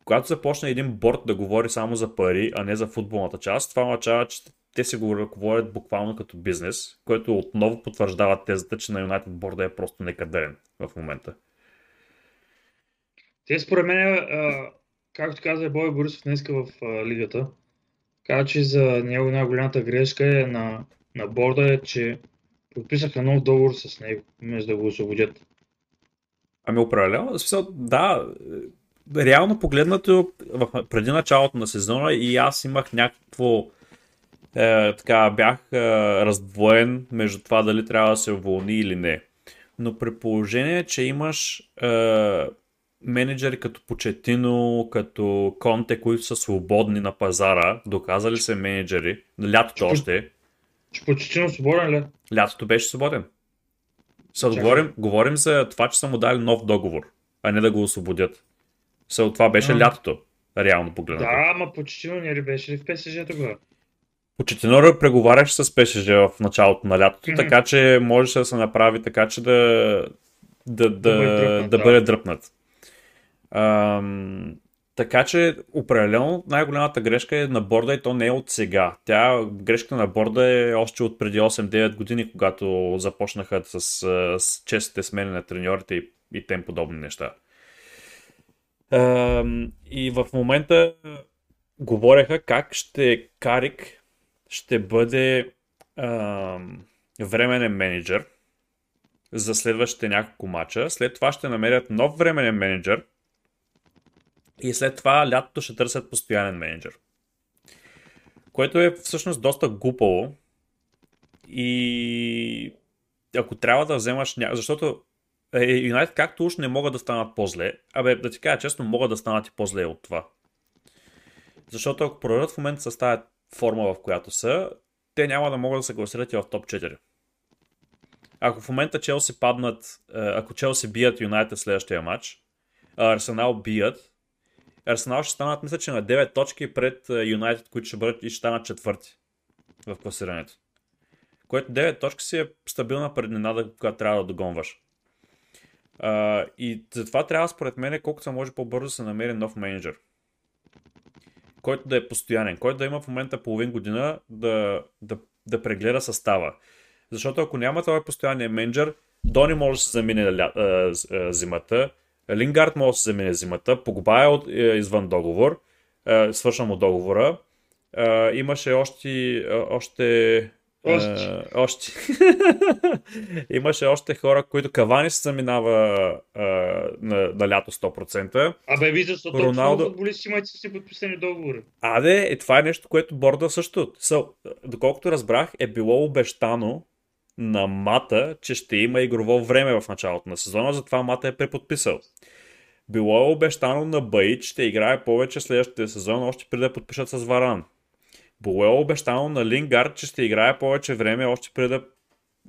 Когато започне един борт да говори само за пари, а не за футболната част, това означава, че те се го ръководят буквално като бизнес, което отново потвърждава тезата, че на Юнайтед борда е просто некадърен в момента. Те според мен, както каза Бой Борисов днеска в лигата, каза, че за него най-голямата грешка е на, на борда е, че подписаха нов договор с него, вместо да го освободят. Ами определено, смисъл, да, реално погледнато преди началото на сезона и аз имах някакво е, така, бях е, раздвоен между това дали трябва да се уволни или не. Но при положение, че имаш е, менеджери като Почетино, като Конте, които са свободни на пазара, доказали се менеджери, лятото още. Че Почетино свободен ли? Лятото беше свободен. Са, говорим, говорим за това, че са му дали нов договор, а не да го освободят. Са, това беше а. лятото, реално погледнато. Да, ама Почетино не ли беше ли в ПСЖ тогава? Почетинора преговаряш с ПСЖ в началото на лятото, mm-hmm. така че може да се направи така, че да, да, да, да, бъде дръпнат. Да бъде дръпнат. Ам, така че определено най-голямата грешка е на борда и то не е от сега. Тя грешката на борда е още от преди 8-9 години, когато започнаха с, с честите смени на треньорите и, и тем подобни неща. И в момента говореха как ще Карик ще бъде а, временен менеджер за следващите няколко мача. След това ще намерят нов временен менеджер и след това лятото ще търсят постоянен менеджер. Което е всъщност доста глупаво и ако трябва да вземаш ня... защото Юнайтед е, както уж не могат да станат по-зле, абе да ти кажа честно, могат да станат и по-зле от това. Защото ако продадат в момента с тази форма, в която са, те няма да могат да се класират и в топ 4. Ако в момента Челси паднат, е, ако Челси бият Юнайтед следващия матч, Арсенал бият, Арсенал ще станат, мисля, че на 9 точки пред Юнайтед, които ще бъдат и ще станат четвърти в класирането. Което 9 точки си е стабилна предненада, която трябва да догонваш. Uh, и затова трябва, според мен, колкото се може по-бързо да се намери нов менеджер който да е постоянен, който да има в момента половин година да, да, да прегледа състава. Защото ако няма това постоянния менеджер, Дони може да се замине ля, а, а, зимата, Лингард може да се замине зимата, Погба е от, е, извън договор, е, свършвам от договора. Е, имаше още, е, още Още. е, още. Имаше още хора, които Кавани се заминава е, на, на лято 100%. Абе, виждаш, защото Роналдо- футболисти имат си подписани договори. Аде, е, това е нещо, което борда също. So, доколкото разбрах, е било обещано на Мата, че ще има игрово време в началото на сезона, затова Мата е преподписал. Било е обещано на Баи, че ще играе повече следващия сезон, още преди да подпишат с Варан. Било е обещано на Лингард, че ще играе повече време, още преди да,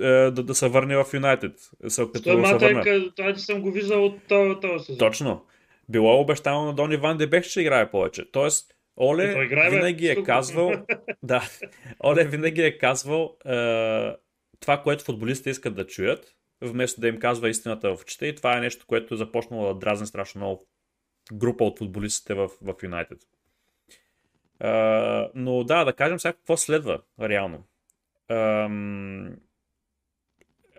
е, да, да се върне в Юнайтед. Като Той мата е, това съм го виждал от този, сезон. Точно. Било е обещано на Дони Ван Дебек, че ще играе повече. Тоест, Оле играе, винаги е казвал, да, Оле винаги е казвал е, това, което футболистите искат да чуят, вместо да им казва истината в очите и това е нещо, което е започнало да дразни страшно много група от футболистите в, в Юнайтед. Но да, да кажем сега какво следва, реално. Ам,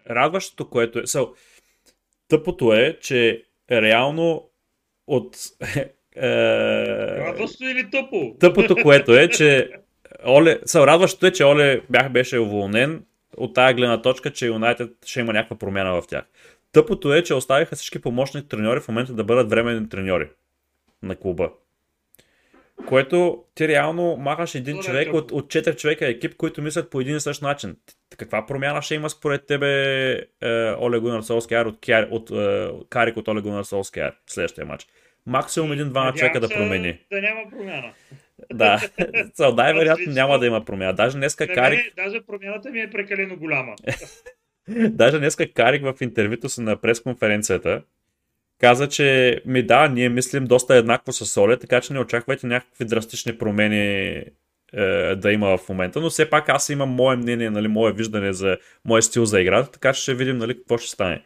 радващото, което е... So, тъпото е, че реално от... е, Радостно или тъпо? Тъпото, което е, че Оле, са, радващото е, че Оле бях, беше уволнен от тая гледна точка, че Юнайтед ще има някаква промяна в тях. Тъпото е, че оставиха всички помощни треньори в момента да бъдат временни треньори на клуба. Което ти реално махаш един човек от, от 4 човека екип, които мислят по един и същ начин. Каква промяна ще има според тебе е, Оле Гунар Солскияр от, Кяр- от е, Карик от Оле Гунар Солскияр в следващия матч? Максимум Надявам човека да промени. Да няма промяна. Да, Цел, най-вероятно няма да има промяна. Даже днеска На Карик, даже промяната ми е прекалено голяма. даже днеска Карик в интервюто си на пресконференцията каза, че ми да, ние мислим доста еднакво с Оле, така че не очаквайте някакви драстични промени е, да има в момента, но все пак аз имам мое мнение, нали, мое виждане за мое стил за играта, така че ще видим нали, какво ще стане.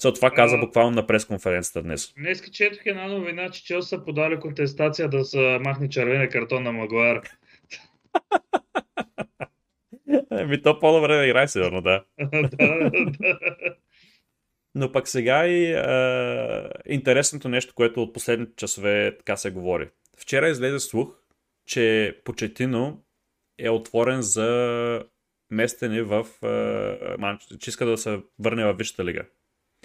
So, това каза буквално на пресконференцията днес. Днес четох една новина, че Чел са подали контестация да се махне червения картон на Магуар. Еми то по-добре да играе, сигурно, да. Но пък сега и е, интересното нещо, което от последните часове така се говори. Вчера излезе слух, че Почетино е отворен за местене в е, че иска да се върне в Висшата лига.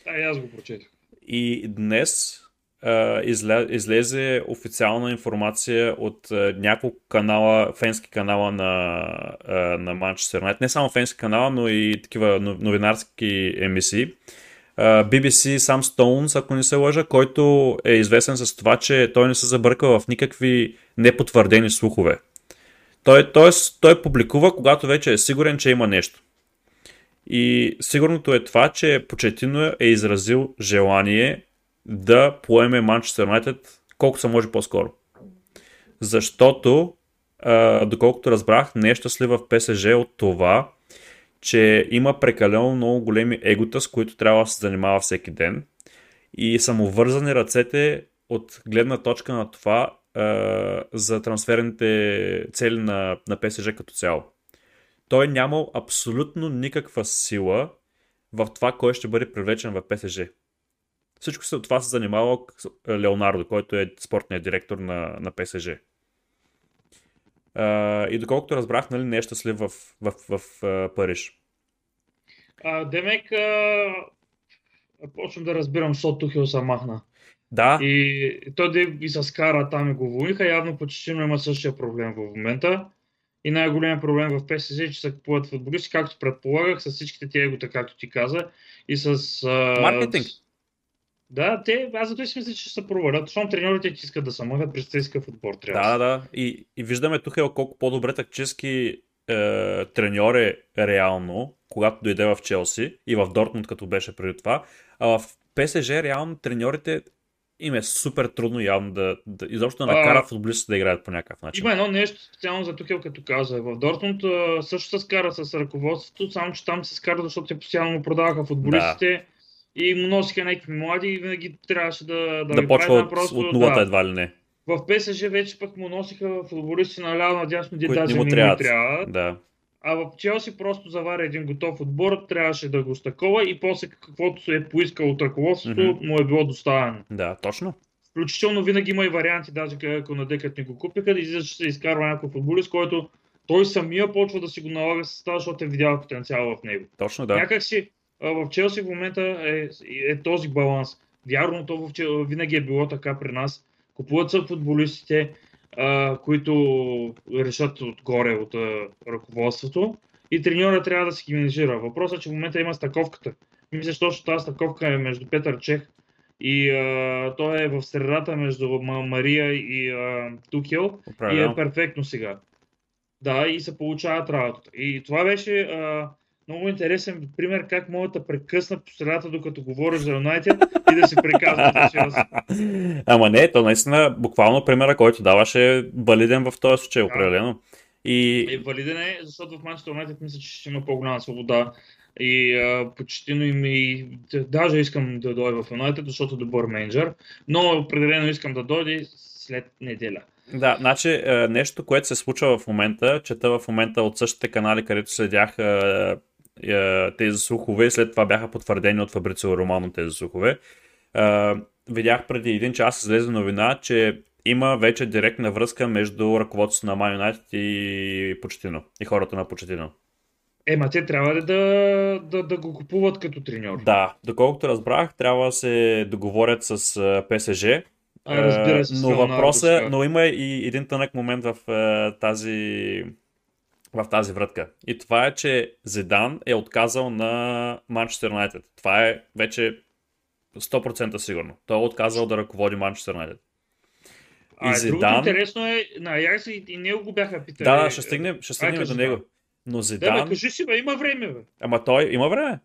А, аз го прочетох. И днес а, изле, излезе официална информация от а, няколко канала, фенски канала на, а, на Manchester United. Не само фенски канала, но и такива но- новинарски емисии. BBC Sam Stones, ако не се лъжа, който е известен с това, че той не се забърква в никакви непотвърдени слухове. Той, той, той публикува, когато вече е сигурен, че има нещо. И сигурното е това, че Почетино е изразил желание да поеме Манчестър Юнайтед колкото се може по-скоро. Защото, а, доколкото разбрах, не е щастлив в ПСЖ от това, че има прекалено много големи егота, с които трябва да се занимава всеки ден. И са му вързани ръцете от гледна точка на това а, за трансферните цели на, на ПСЖ като цяло той нямал абсолютно никаква сила в това, кой ще бъде привлечен в ПСЖ. Всичко се, това се занимава Леонардо, който е спортният директор на, на ПСЖ. А, и доколкото разбрах, нали, не е щастлив в, в, в, в а, Париж. А, Демек, а, почвам да разбирам, защо Тухел се махна. Да, И той да и с кара там и го уволниха, явно Почетино има същия проблем в момента. И най-големият проблем в ПСЖ е, че се купуват футболисти, както предполагах, с всичките тия егота, както ти каза, и с... А, Маркетинг. Да, те, аз зато си мисля, че ще се провалят, защото треньорите ти искат да се мъгат през тейскъв отбор. Трябва да, да. И, и виждаме Тухел колко по-добре тактически е, треньор е реално, когато дойде в Челси и в Дортмунд, като беше преди това. А в ПСЖ реално треньорите им е супер трудно явно да, да изобщо да накарат футболистите да играят по някакъв начин. Има едно нещо специално за Тухел, като каза. В Дортмунд също се скара с ръководството, само че там се скара, защото те постоянно му продаваха футболистите и му носиха някакви млади и винаги трябваше да, да, да почва от, просто, от нулата да. едва ли не. В ПСЖ вече пък му носиха футболисти наляво надясно, де Които даже не му трябват. Да. А в Челси просто заваря един готов отбор, трябваше да го стакова и после каквото се е поискал от ръководството, Мгм. му е било доставено. Да, точно. Включително винаги има и варианти, даже ако на декът не го купиха, да излиза, че се изкарва някакъв футболист, който той самия почва да си го налага с това, защото е видял потенциал в него. Точно, Да. Някак си в Челси в момента е, е този баланс. Вярно, то в винаги е било така при нас. Купуват се футболистите, а, които решат отгоре от а, ръководството и треньора трябва да си ги менежира. Въпросът е, че в момента има стаковката. Мисля, че точно тази стаковка е между Петър Чех и а, той е в средата между Ма- Мария и а, Тухел и Определено. е перфектно сега. Да, и се получават работата. И това беше а, много интересен пример как могат да прекъсна по средата, докато говориш за Юнайтед и да се приказват за Челси. Ама не, то наистина, буквално примера, който даваше е валиден в този случай, определено. И И валиден е, защото в Манчестър Юнайтед мисля, че ще има по-голяма свобода. И а, почти им и даже искам да дойда в Юнайтед, защото е добър менеджер, но определено искам да дойде след неделя. Да, значи е, нещо, което се случва в момента, чета в момента от същите канали, където следях е, е, тези слухове и след това бяха потвърдени от Фабрицио Романо тези слухове. Е, видях преди един час излезе новина, че има вече директна връзка между ръководството на Man United и Почетино, и хората на Почетино. Ема те трябва ли да, да, да го купуват като треньор? Да, доколкото разбрах, трябва да се договорят с е, ПСЖ, А, разбира се, Е, но въпросът, но има и един тънък момент в е, тази в тази вратка. И това е, че Зидан е отказал на Манчестър Юнайтед. Това е вече 100% сигурно. Той е отказал да ръководи Манчестър Юнайтед. А, и другото интересно е, на Аякс и, и него го бяха питали. Да, да, ще стигнем, ще стигнем до него. Но Да, бе, кажи си, бе, има време, бе. ама той има време.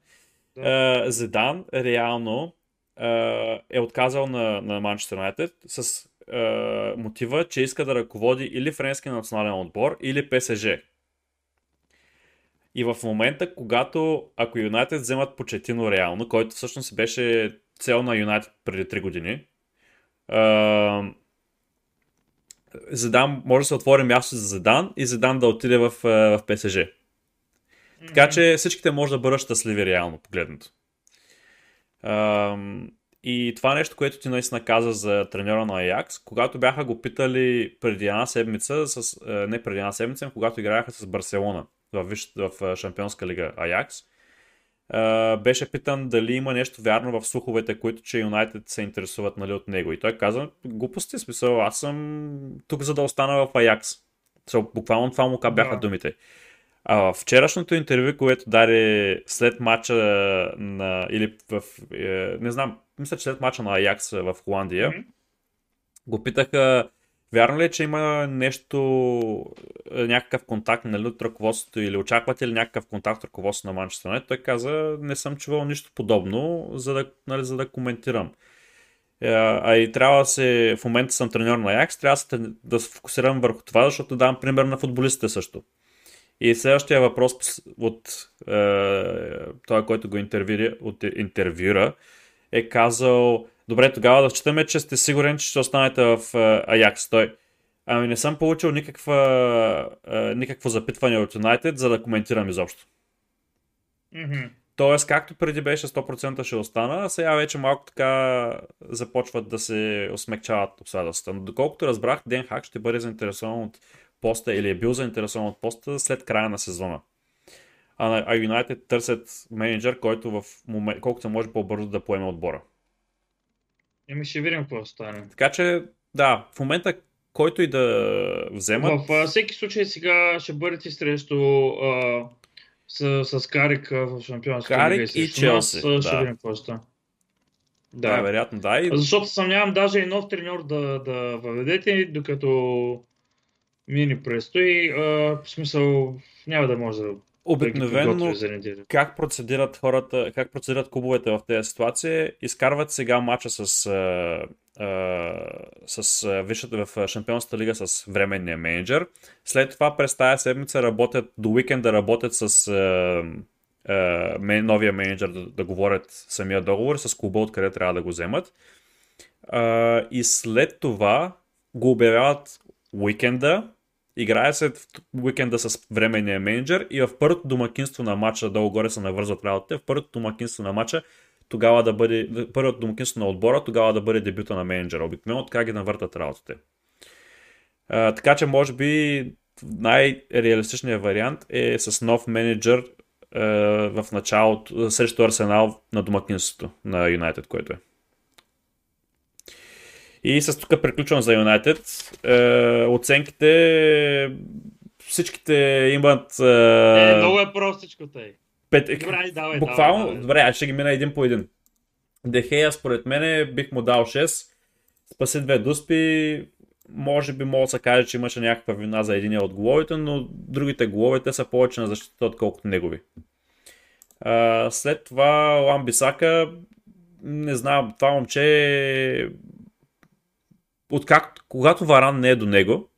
Да. Е, Зидан реално е, е отказал на, на Манчестър Юнайтед с е, мотива, че иска да ръководи или френския национален отбор, или ПСЖ. И в момента, когато ако Юнайтед вземат Почетино реално, който всъщност беше цел на Юнайтед преди 3 години, е, Зидан може да се отвори място за Зидан и Зидан да отиде в, в ПСЖ. Така че всичките може да бъдат щастливи реално погледнато. Ам, и това нещо, което ти наистина каза за треньора на Аякс, когато бяха го питали преди една седмица, с, не преди една седмица, ами когато играеха с Барселона в, виш- в Шампионска лига Аякс, беше питан дали има нещо вярно в слуховете, които че Юнайтед се интересуват нали, от него. И той каза, глупости, смисъл, аз съм тук за да остана в Аякс. So, буквално това му бяха Да. думите. А вчерашното интервю, което даде след мача на, или в, е, не знам, мисля, че след мача на Аякс в Холандия, Мгм. го питаха, вярно ли е, че има нещо, е, някакъв контакт нали, от ръководството или очаквате ли някакъв контакт от ръководството на Манчестър Юнайтед? Той каза, не съм чувал нищо подобно, за да, нали, за да коментирам. Е, А и трябва да се, в момента съм треньор на Аякс, трябва да се, да се фокусирам върху това, защото давам пример на футболистите също. И следващия въпрос от е, той, който го интервюира, от, интервюра, е казал, добре, тогава да считаме, че сте сигурен, че ще останете в е, Аякс. Той, ами не съм получил никаква, е, никакво запитване от Юнайтед, за да коментирам изобщо. Мгм. Тоест, както преди беше 100% ще остана, сега вече малко така започват да се осмекчават обстоятелствата. Но доколкото разбрах, Ден Хак ще бъде заинтересован от поста или е бил заинтересован от поста след края на сезона. А, на- а Юнайтед търсят менеджер, който в момент, колкото може по-бързо да поеме отбора. Еми ще видим какво стане. Така че, да, в момента който и да вземат, В всеки случай сега ще бъдете срещу а, с, с Карик в Шампионска Карик лига и Челси, ще да. видим какво ще да, Да. вероятно, да. И, Защото съмнявам даже и нов треньор да, да въведете, докато мини предстои. А, в смисъл няма да може да, обикновено как процедират хората, как процедират клубовете в тези ситуации, изкарват сега матча с, а, а, с а, висшата в Шампионската лига с временния менеджер. След това през тази седмица работят, до уикенда работят с а, а, новия менеджер да, да говорят самия договор с клуба, откъде трябва да го вземат. А, и след това го обявяват уикенда играе се в уикенда с временния менеджер и в първото домакинство на матча, долу-горе се навързват работите, в първото домакинство на матча тогава да бъде, първото домакинство на отбора, тогава да бъде дебюта на менеджера. Обикновено така ги навъртат работите. А, така че може би най-реалистичният вариант е с нов менеджер а, в началото, срещу Арсенал на домакинството на Юнайтед, което е. И с тук приключвам за Юнайтед. Е, оценките всичките имат... Е, е много е простичко тъй. Пет... Добре, давай, Буквално, давай, давай. добре, аз ще ги мина един по един. Дехея, според мен, бих му дал 6. Спаси две дуспи. Може би мога да се каже, че имаше някаква вина за единия от головите, но другите головите са повече на защита, отколкото негови. А, след това Ламбисака, не знам, това момче откакто, когато Варан не е до него,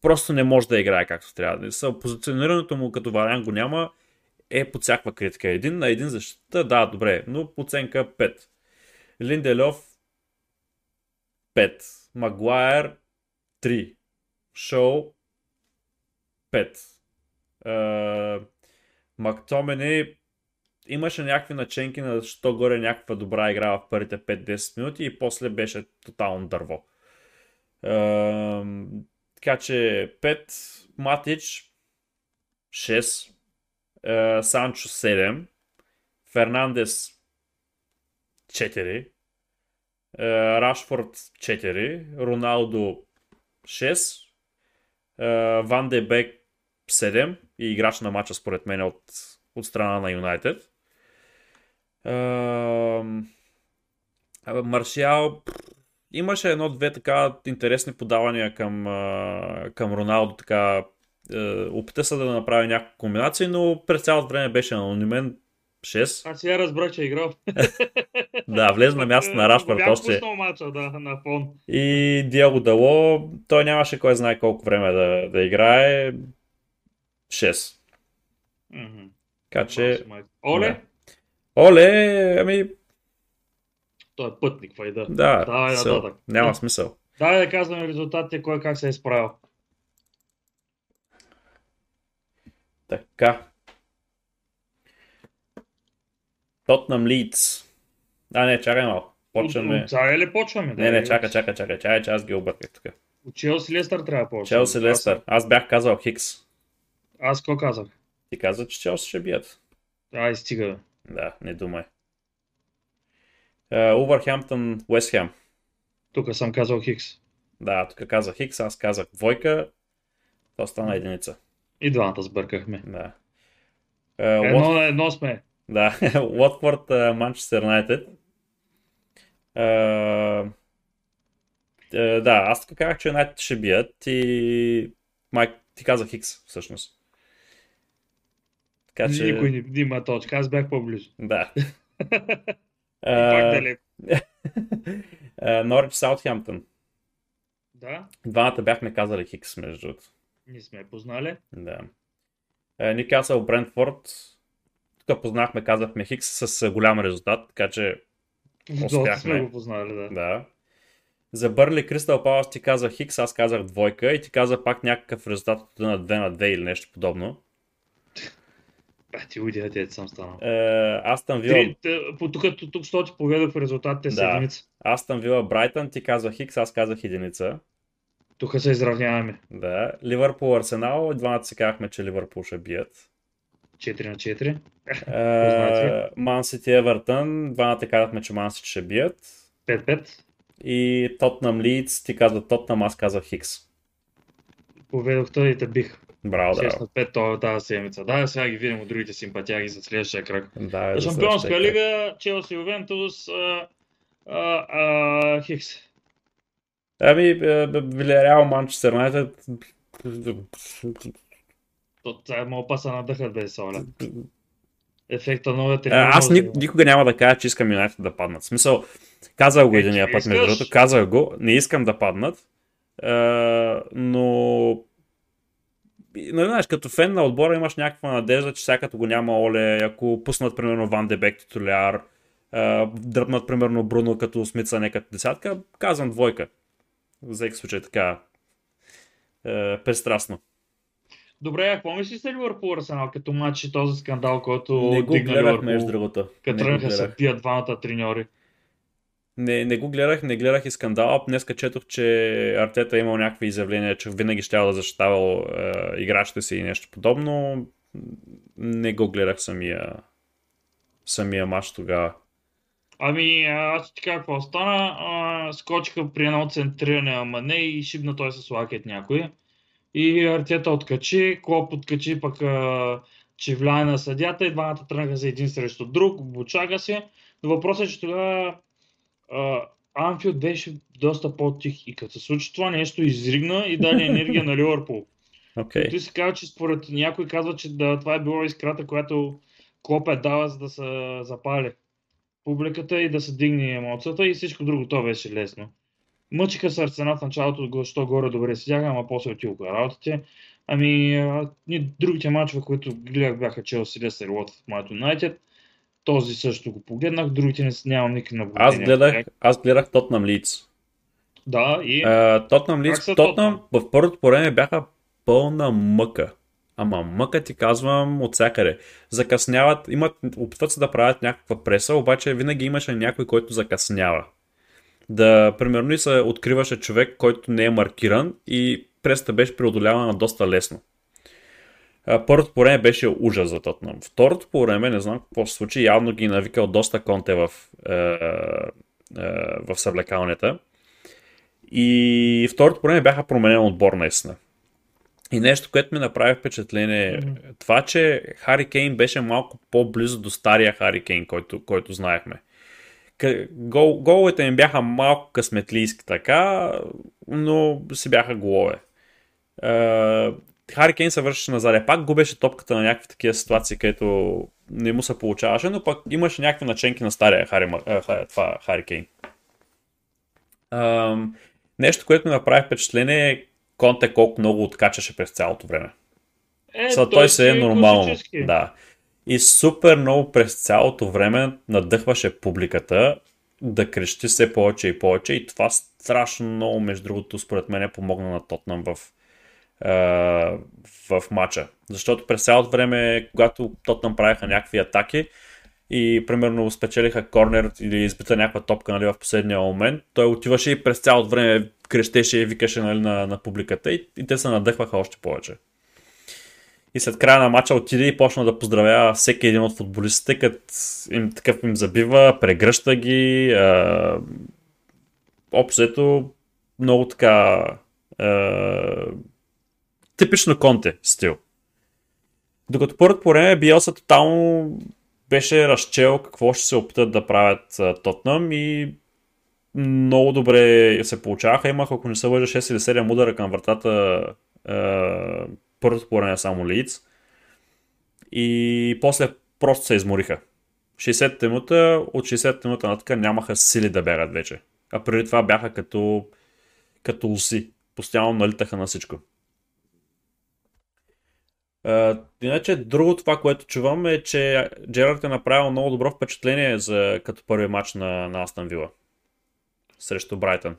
просто не може да играе както трябва. Позиционирането му като Варан го няма, е под всякаква критика. Един на един защита, да, добре, но оценка 5. Линделев 5. Магуайер 3. Шоу 5. Uh, Мактомени имаше някакви наченки на що горе някаква добра игра в първите 5-10 минути и после беше тотално дърво. Uh, така че 5, Матич 6, uh, Санчо 7, Фернандес 4, uh, Рашфорд 4, Роналдо 6, uh, Ван де Бек 7 и играч на матча според мен от, от страна на Юнайтед. Маршиал имаше едно-две така интересни подавания към, към Роналдо, така опита се да направи някакви комбинации, но през цялото време беше анонимен 6. Аз сега разбрах, че е играл. да, влезе на място на Рашфорд още. мача, да, на фон. И Диаго Дало, той нямаше кой знае колко време да, да играе. 6. Mm-hmm. Така че... Оле? Оле, ами... Той е пътник, файда. Да, Давай смисъл, нататък. няма смисъл. Давай да казваме резултатите, кой как се е справил. Така. Тотнам Лидс. А, не, чакай малко. Почваме. От сега ли почваме? Не, не, чакай, чакай, чакай, чакай, че аз ги обърках тук. От Челси Лестър трябва да почваме. Челси Лестър. Аз бях казал Хикс. Аз какво казах? Ти каза, че Челси ще бият. Ай, стига. Да, не думай. Увърхемптън, Уестхем. Тук съм казал Хикс. Да, тук казах Хикс, аз казах двойка. То стана единица. И двамата сбъркахме. Да. Едно на едно сме. Да, Уотфорд, Манчестър Юнайтед. Да, аз тук казах, че Юнайтед ще бият и Майк, ти каза Хикс всъщност. Така, че... Никой не има точка, аз бях по-близо. Да. И пак далеко. Норич Саутхемптън. Да. Двамата бяхме казали Хикс, между другото. Не сме познали. Да. Никасъл Брентфорд. Тук познахме, казахме Хикс с голям резултат, така че успяхме. сме го познали, да. да. За Бърли Кристал Палас ти казах Хикс, аз казах двойка и ти казах пак някакъв резултат на 2 на 2 или нещо подобно. Ти уйди, да съм станал. Е, Астън Вила... Тук, тук, що ти поведох в резултатите с Да. единица. Астън Вила Брайтън, ти казах Хикс, аз казах единица. Тук се изравняваме. Да. Ливърпул Арсенал, двамата си казахме, че Ливърпул ще бият. 4 на 4. Е, Ман Сити Евертън, двамата казахме, че Ман Сити ще бият. 5-5. И Тотнам Лидс, ти каза Тотнам, аз казах Хикс. Поведох той и те бих. Браво, 6 да. на 5 това- тази седмица. Да, сега ги видим от другите симпатияги за следващия кръг. Да, е Шампионска следващия лига, Челси, Ювентус, а, а, а, Хикс. Ами, е, Вилереал, Манчестър Юнайтед. То, това мога паса надъхат без соля. Ефекта новия тренер. Аз ни, да- никога няма да кажа, че искам Юнайтед да паднат. В смисъл, казах го Е, единия че път, между другото, казах го, не искам да паднат, а, но нали, знаеш, като фен на отбора имаш някаква надежда, че сега като го няма Оле, ако пуснат примерно Ван Дебек титуляр, дръпнат примерно Бруно като Смица не като десятка, казвам двойка. За всеки случай така. е, пристрастно. Добре, а какво мислиш за Ливърпул Арсенал като матч и този скандал, който Не го гледах между другото. като тръгнаха се пият двамата треньори? Не, не го гледах, не гледах и скандала. Днеска четох, че Артета е имал някакви изявления, че винаги ще да защитавал е, играчите си и нещо подобно. Не го гледах самия, самия матч тогава. Ами, аз ти кажа какво стана. А, скочиха при едно центриране на Мане и шибна той с лакет някой. И Артета откачи, Клоп откачи пък че влияе на съдята и двамата тръгнаха за един срещу друг, обучаха се. Но въпросът е, че тогава Анфилд беше доста по-тих и като се случи това нещо, изригна и даде енергия на Ливърпул. И той се казва, че според някой казва, че да, това е било искрата, която Клоп е дала, за да се запали публиката и да се дигне емоцията и всичко друго, то беше лесно. Мъчиха се Арсенал в началото, що горе добре седяха, ама после отиваха работите. Ами, а, другите мачове, които гледах бяха Челси, Лестър, Уотфорд, Майто Юнайтед. Този също го погледнах, другите не, с- нямам никакви наблюдения. Аз гледах, аз гледах Тотнам Лиц. Да, и... Тотнам Лиц, са Тотнам в първото време бяха пълна мъка. Ама мъка ти казвам от всякъде. Закъсняват, имат, опитват се да правят някаква преса, обаче винаги имаше някой, който закъснява. Да, примерно и се откриваше човек, който не е маркиран и пресата беше преодолявана доста лесно. Първото по време беше ужас за Тотнам. Второто по време, не знам какво се случи, явно ги навикал доста конте в, е, е, в съблекалнята. И второто по време бяха променен отбор наистина. И нещо, което ми направи впечатление е Мгм. това, че Хари Кейн беше малко по-близо до стария Хари Кейн, който, който знаехме. Гол, головете им бяха малко късметлийски така, но си бяха голове. Хари Кейн се вършеше назад. Пак губеше топката на някакви такива ситуации, където не му се получаваше, но пък имаше някакви наченки на стария Хари, е, Ха- това, Хари Кейн. Ам, нещо, което ми направи впечатление е Конте колко много откачаше през цялото време. Е, Са, той се е си нормално. класически. Да. И супер много през цялото време надъхваше публиката да крещи все повече и повече и това страшно много, между другото, според мен помогна на Тотнам в, е, в матча. Защото през цялото време, когато Тотнам правиха някакви атаки и примерно спечелиха корнер или избита някаква топка нали, в последния момент, той отиваше и през цялото време крещеше и викаше нали, на, на публиката и, и те се надъхваха още повече. И след края на матча отиде и почна да поздравява всеки един от футболистите, като им, такъв им забива, прегръща ги. А, общо много така а, типично Конте стил. Докато първото по време Биелса тотално беше разчел какво ще се опитат да правят Тотнам и много добре се получаваха. Имаха, ако не се лъжа, 6 или 7 удара към вратата а, първото по време само Лиц. И после просто се измориха. 60-та минута, от 60-та минута нататък нямаха сили да бягат вече. А преди това бяха като, като уси. Постоянно налитаха на всичко. Uh, иначе друго това, което чувам е, че Джерард е направил много добро впечатление за, като първи матч на, на Астан Вила срещу Брайтън.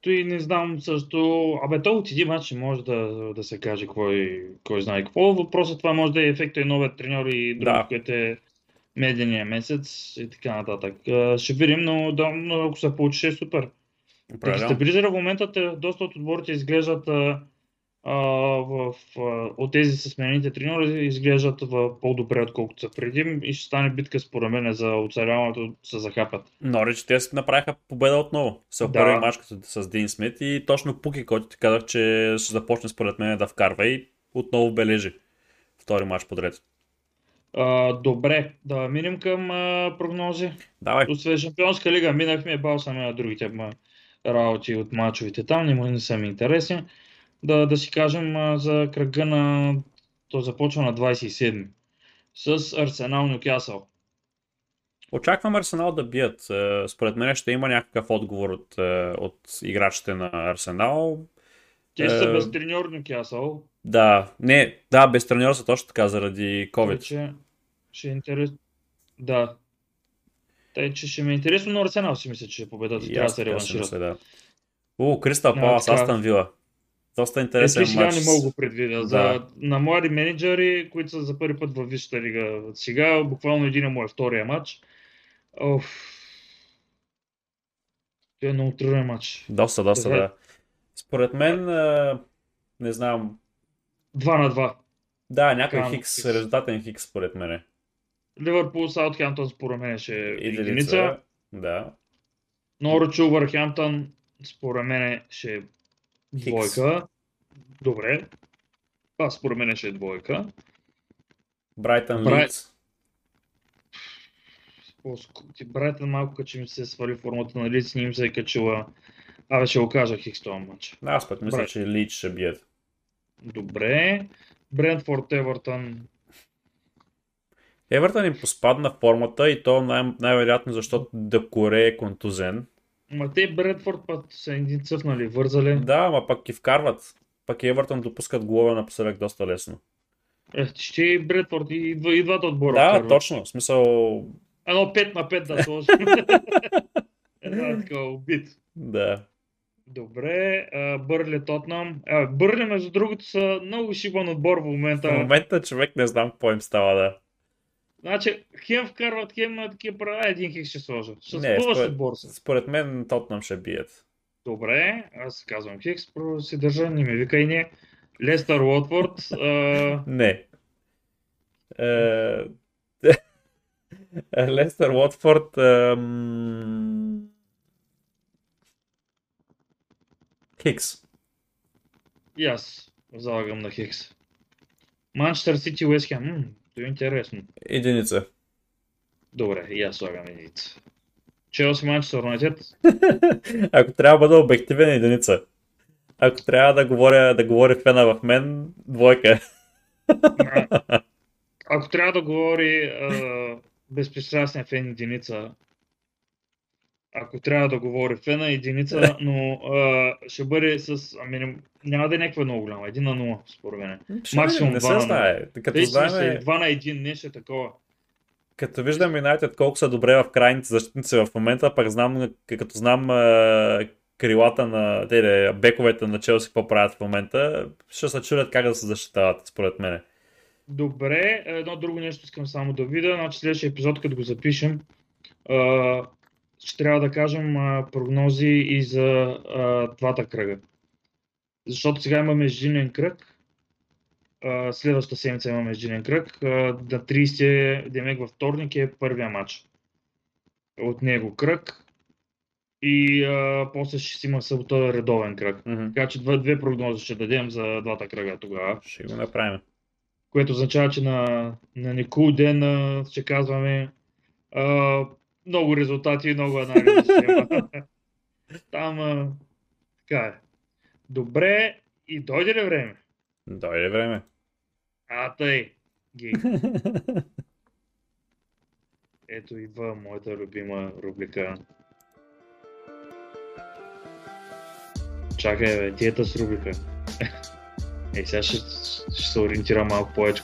Той не знам също. Абе, то от един матч може да, да се каже кой, кой знае какво. Въпросът това може да е ефекта и новият треньор и друго, Да. което е медения месец и така нататък. Ще видим, но, да, но ако се получи, ще е супер. Да Определено. стабилизира в момента, доста от отборите изглеждат а, в, от тези с сменените треньори изглеждат в по-добре, отколкото са преди и ще стане битка според мен за оцеляването се захапат. Норич, те направиха победа отново. С Да. първи мач с Дин Смит и точно Пуки, който ти казах, че ще започне според мен да вкарва и отново бележи втори мач подред. А, добре, да минем към а, прогнози. Давай. Освен Шампионска лига минахме, бал съм на другите ма, работи от мачовете там, не, не са ми интересни. Да, да си кажем за кръга на... То започва на 27 с Арсенал Нюкасъл. Очаквам Арсенал да бият. Е, Според мен ще има някакъв отговор от, е, от играчите на Арсенал. Те са Е, без треньор Нюкасъл, Да, не, да, без треньора са точно така, заради COVID. вече ще е интересно. Да. Тъй, че ще ми е интересно, но Арсенал си мисля, че ще победат и И трябва да се мисля, да. О, Кристал Палас. Астан Вила. Доста Е, интересен те сега матч. не мога го предвидя. Да. За, на млади менеджери, които са за първи път във Висшата лига. Сега буквално един му е втория матч. Оф. Това е много труден матч. Доста, доста, Добре. да. Според мен, не знам, 2 на 2. да, Крайно хикс, хикс. резултатен хикс, според мен. Ливърпул, Саутхемптън според мен ще е Единица. единица. Да. Норвич, Увърхемптън според мен ще е двойка. Добре. Това според мен ще е двойка. Брайтън Брай- Лидс. По-ск- ти Брайтън малко като че ми се свали формата на лице, не им се е качила. Абе ще го кажа Хикс този матч. Аз пък мисля, Брай- че Лидс ще бият. Добре. Брентфорд, Евертън. Евертън им поспадна формата и то най- най-вероятно защото Декоре е контузен. Ма те Брентфорд път са един цъфнали, вързали. Да, ама пък ги вкарват. Пък и Евертън допускат голове напоследък доста лесно. Е, ще и Брентфорд и, два, и двата отбора. Да, вкарват. точно. В смисъл, Едно 5 на 5 да сложим. Една така убит. да. Добре, Бърли Тотнам. А, Бърли, между другото, са много шибан отбор в момента. В момента човек не знам какво им става, да. Значи, хем вкарват, хем на такива права, един хик ще сложа. Ще Не, според- отбор са. Според мен Тотнам ще бият. Добре, аз казвам хикс, първо си държа, не ми вика и не. Лестър Уотфорд. а, Не. Е, Лестър Уотфорд. ам, Хикс. И аз залагам на Хикс. Манчестър Сити Уест Хем. М, Това е интересно. Единица. Добре, и аз слагам единица. Челси Манчестър Юнайтед. Ако трябва да бъда обективен, единица. Ако трябва да говоря, да говори фена в мен, двойка. А, Ако трябва да говори а, безпристрастен фен единица, ако трябва да говори фена единица, но а, ще бъде с... Ами, няма да е някаква много голяма. Един на 0, според мен. Максимум не два на се знае. Като Тъй, че знаем, 2 на 1, нещо такова. Като виждам Юнайтед колко са добре в крайните защитници в момента, пък знам, като знам а, крилата на те, бековете на Челси какво правят в момента, ще се чудят как да се защитават, според мен. Добре, едно друго нещо искам само да видя. Значи следващия епизод, като го запишем, а, ще трябва да кажем а, прогнози и за а, двата кръга. Защото сега имаме междинен кръг. А, следващата седмица имаме междинен кръг. А, на 30 демек във вторник е първия матч. От него кръг. И а, после ще си има събота редовен кръг. Мгм. Така че две, две прогнози ще дадем за двата кръга тогава. Ще го направим. Което означава, че на, на Никул ден а, ще казваме а, много резултати и много анализи. Там а, така е. Добре, и дойде ли време? Дойде време. А, тъй. Ги. Ето идва моята любима рубрика. Чакай, бе, диета с рубрика. Е, сега ще, ще се ориентира малко повече.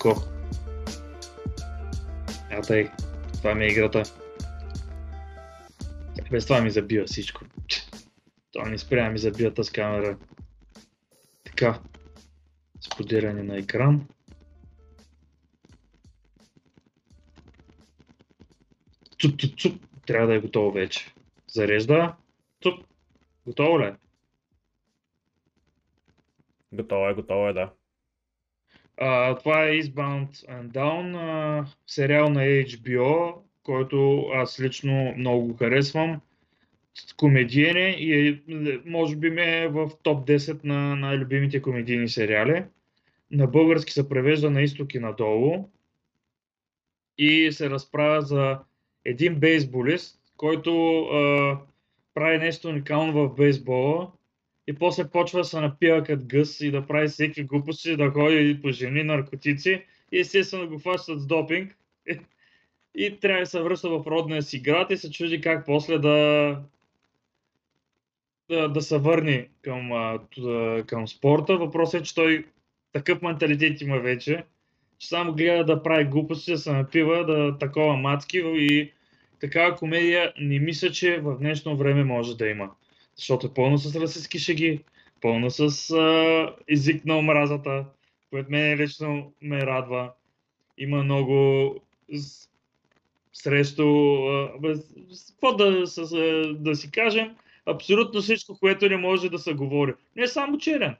А, тъй. Това ми е играта. Без това ми забива всичко. Това не спря ми забива тази камера. Така. Споделяне на екран. Цуп, цуп, цуп. Трябва да е готово вече. Зарежда. Цуп. Готово ли? е? Готово е, готово е, да. А, това е Eastbound and Down, а, сериал на HBO, който аз лично много го харесвам. Комедиен е и може би ме е в топ 10 на най-любимите комедийни сериали. На български се превежда на изток и надолу и се разправя за един бейсболист, който а, прави нещо уникално в бейсбола и после почва да се напива като гъс и да прави всеки глупости, да ходи по жени, наркотици и естествено го хващат с допинг. И трябва да се връща в родния си град и се чуди как после да, да, да се върне към, към спорта. Въпросът е, че той такъв менталитет има вече, че само гледа да прави глупости, да се напива, да такова мацки и такава комедия не мисля, че в днешно време може да има. Защото е пълно с расистски шеги, пълно с а, език на омразата, което мен лично ме радва. Има много срещу, какво да, да си кажем, абсолютно всичко, което не може да се говори. Не само черен.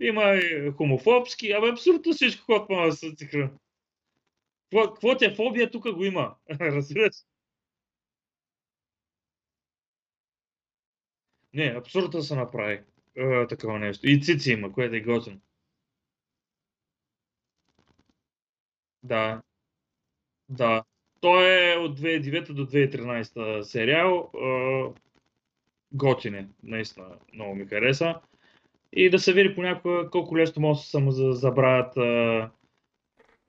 Има и хомофобски, абе абсолютно всичко, което може да се цихра. Какво е фобия, тук го има. Разбираш? Не, абсурдно се направи е, такова нещо. И цици има, което е готино. Да, да. Той е от 2009 до 2013 сериал. Е, готин е, наистина много ми хареса. И да се види понякога колко лесно може да само забравят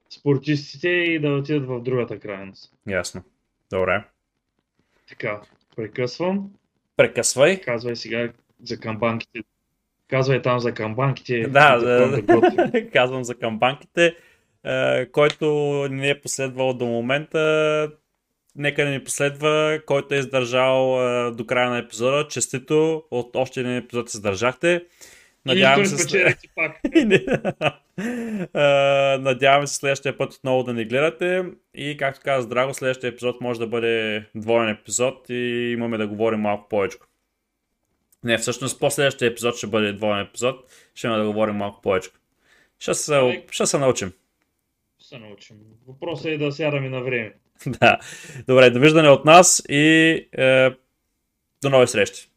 спортистите и да отидат в другата крайност. Ясно. Добре. Така, прекъсвам. Прекъсвай. Казвай сега за камбанките. Казвай там за камбанките. Да, да, да. казвам за камбанките. Uh, който не е последвал до момента, нека да ни последва, който е издържал uh, до края на епизода. Честито, от още един епизод се издържахте. Надявам се, пак. надявам се следващия път отново да ни гледате и както каза Драго, следващия епизод може да бъде двоен епизод и имаме да говорим малко повече. Не, всъщност последващия епизод ще бъде двоен епизод, ще имаме да говорим малко повече. Ще се, ще се научим. Се научим. Въпросът е да сядаме на време. да. Добре, довиждане от нас и е, до нови срещи.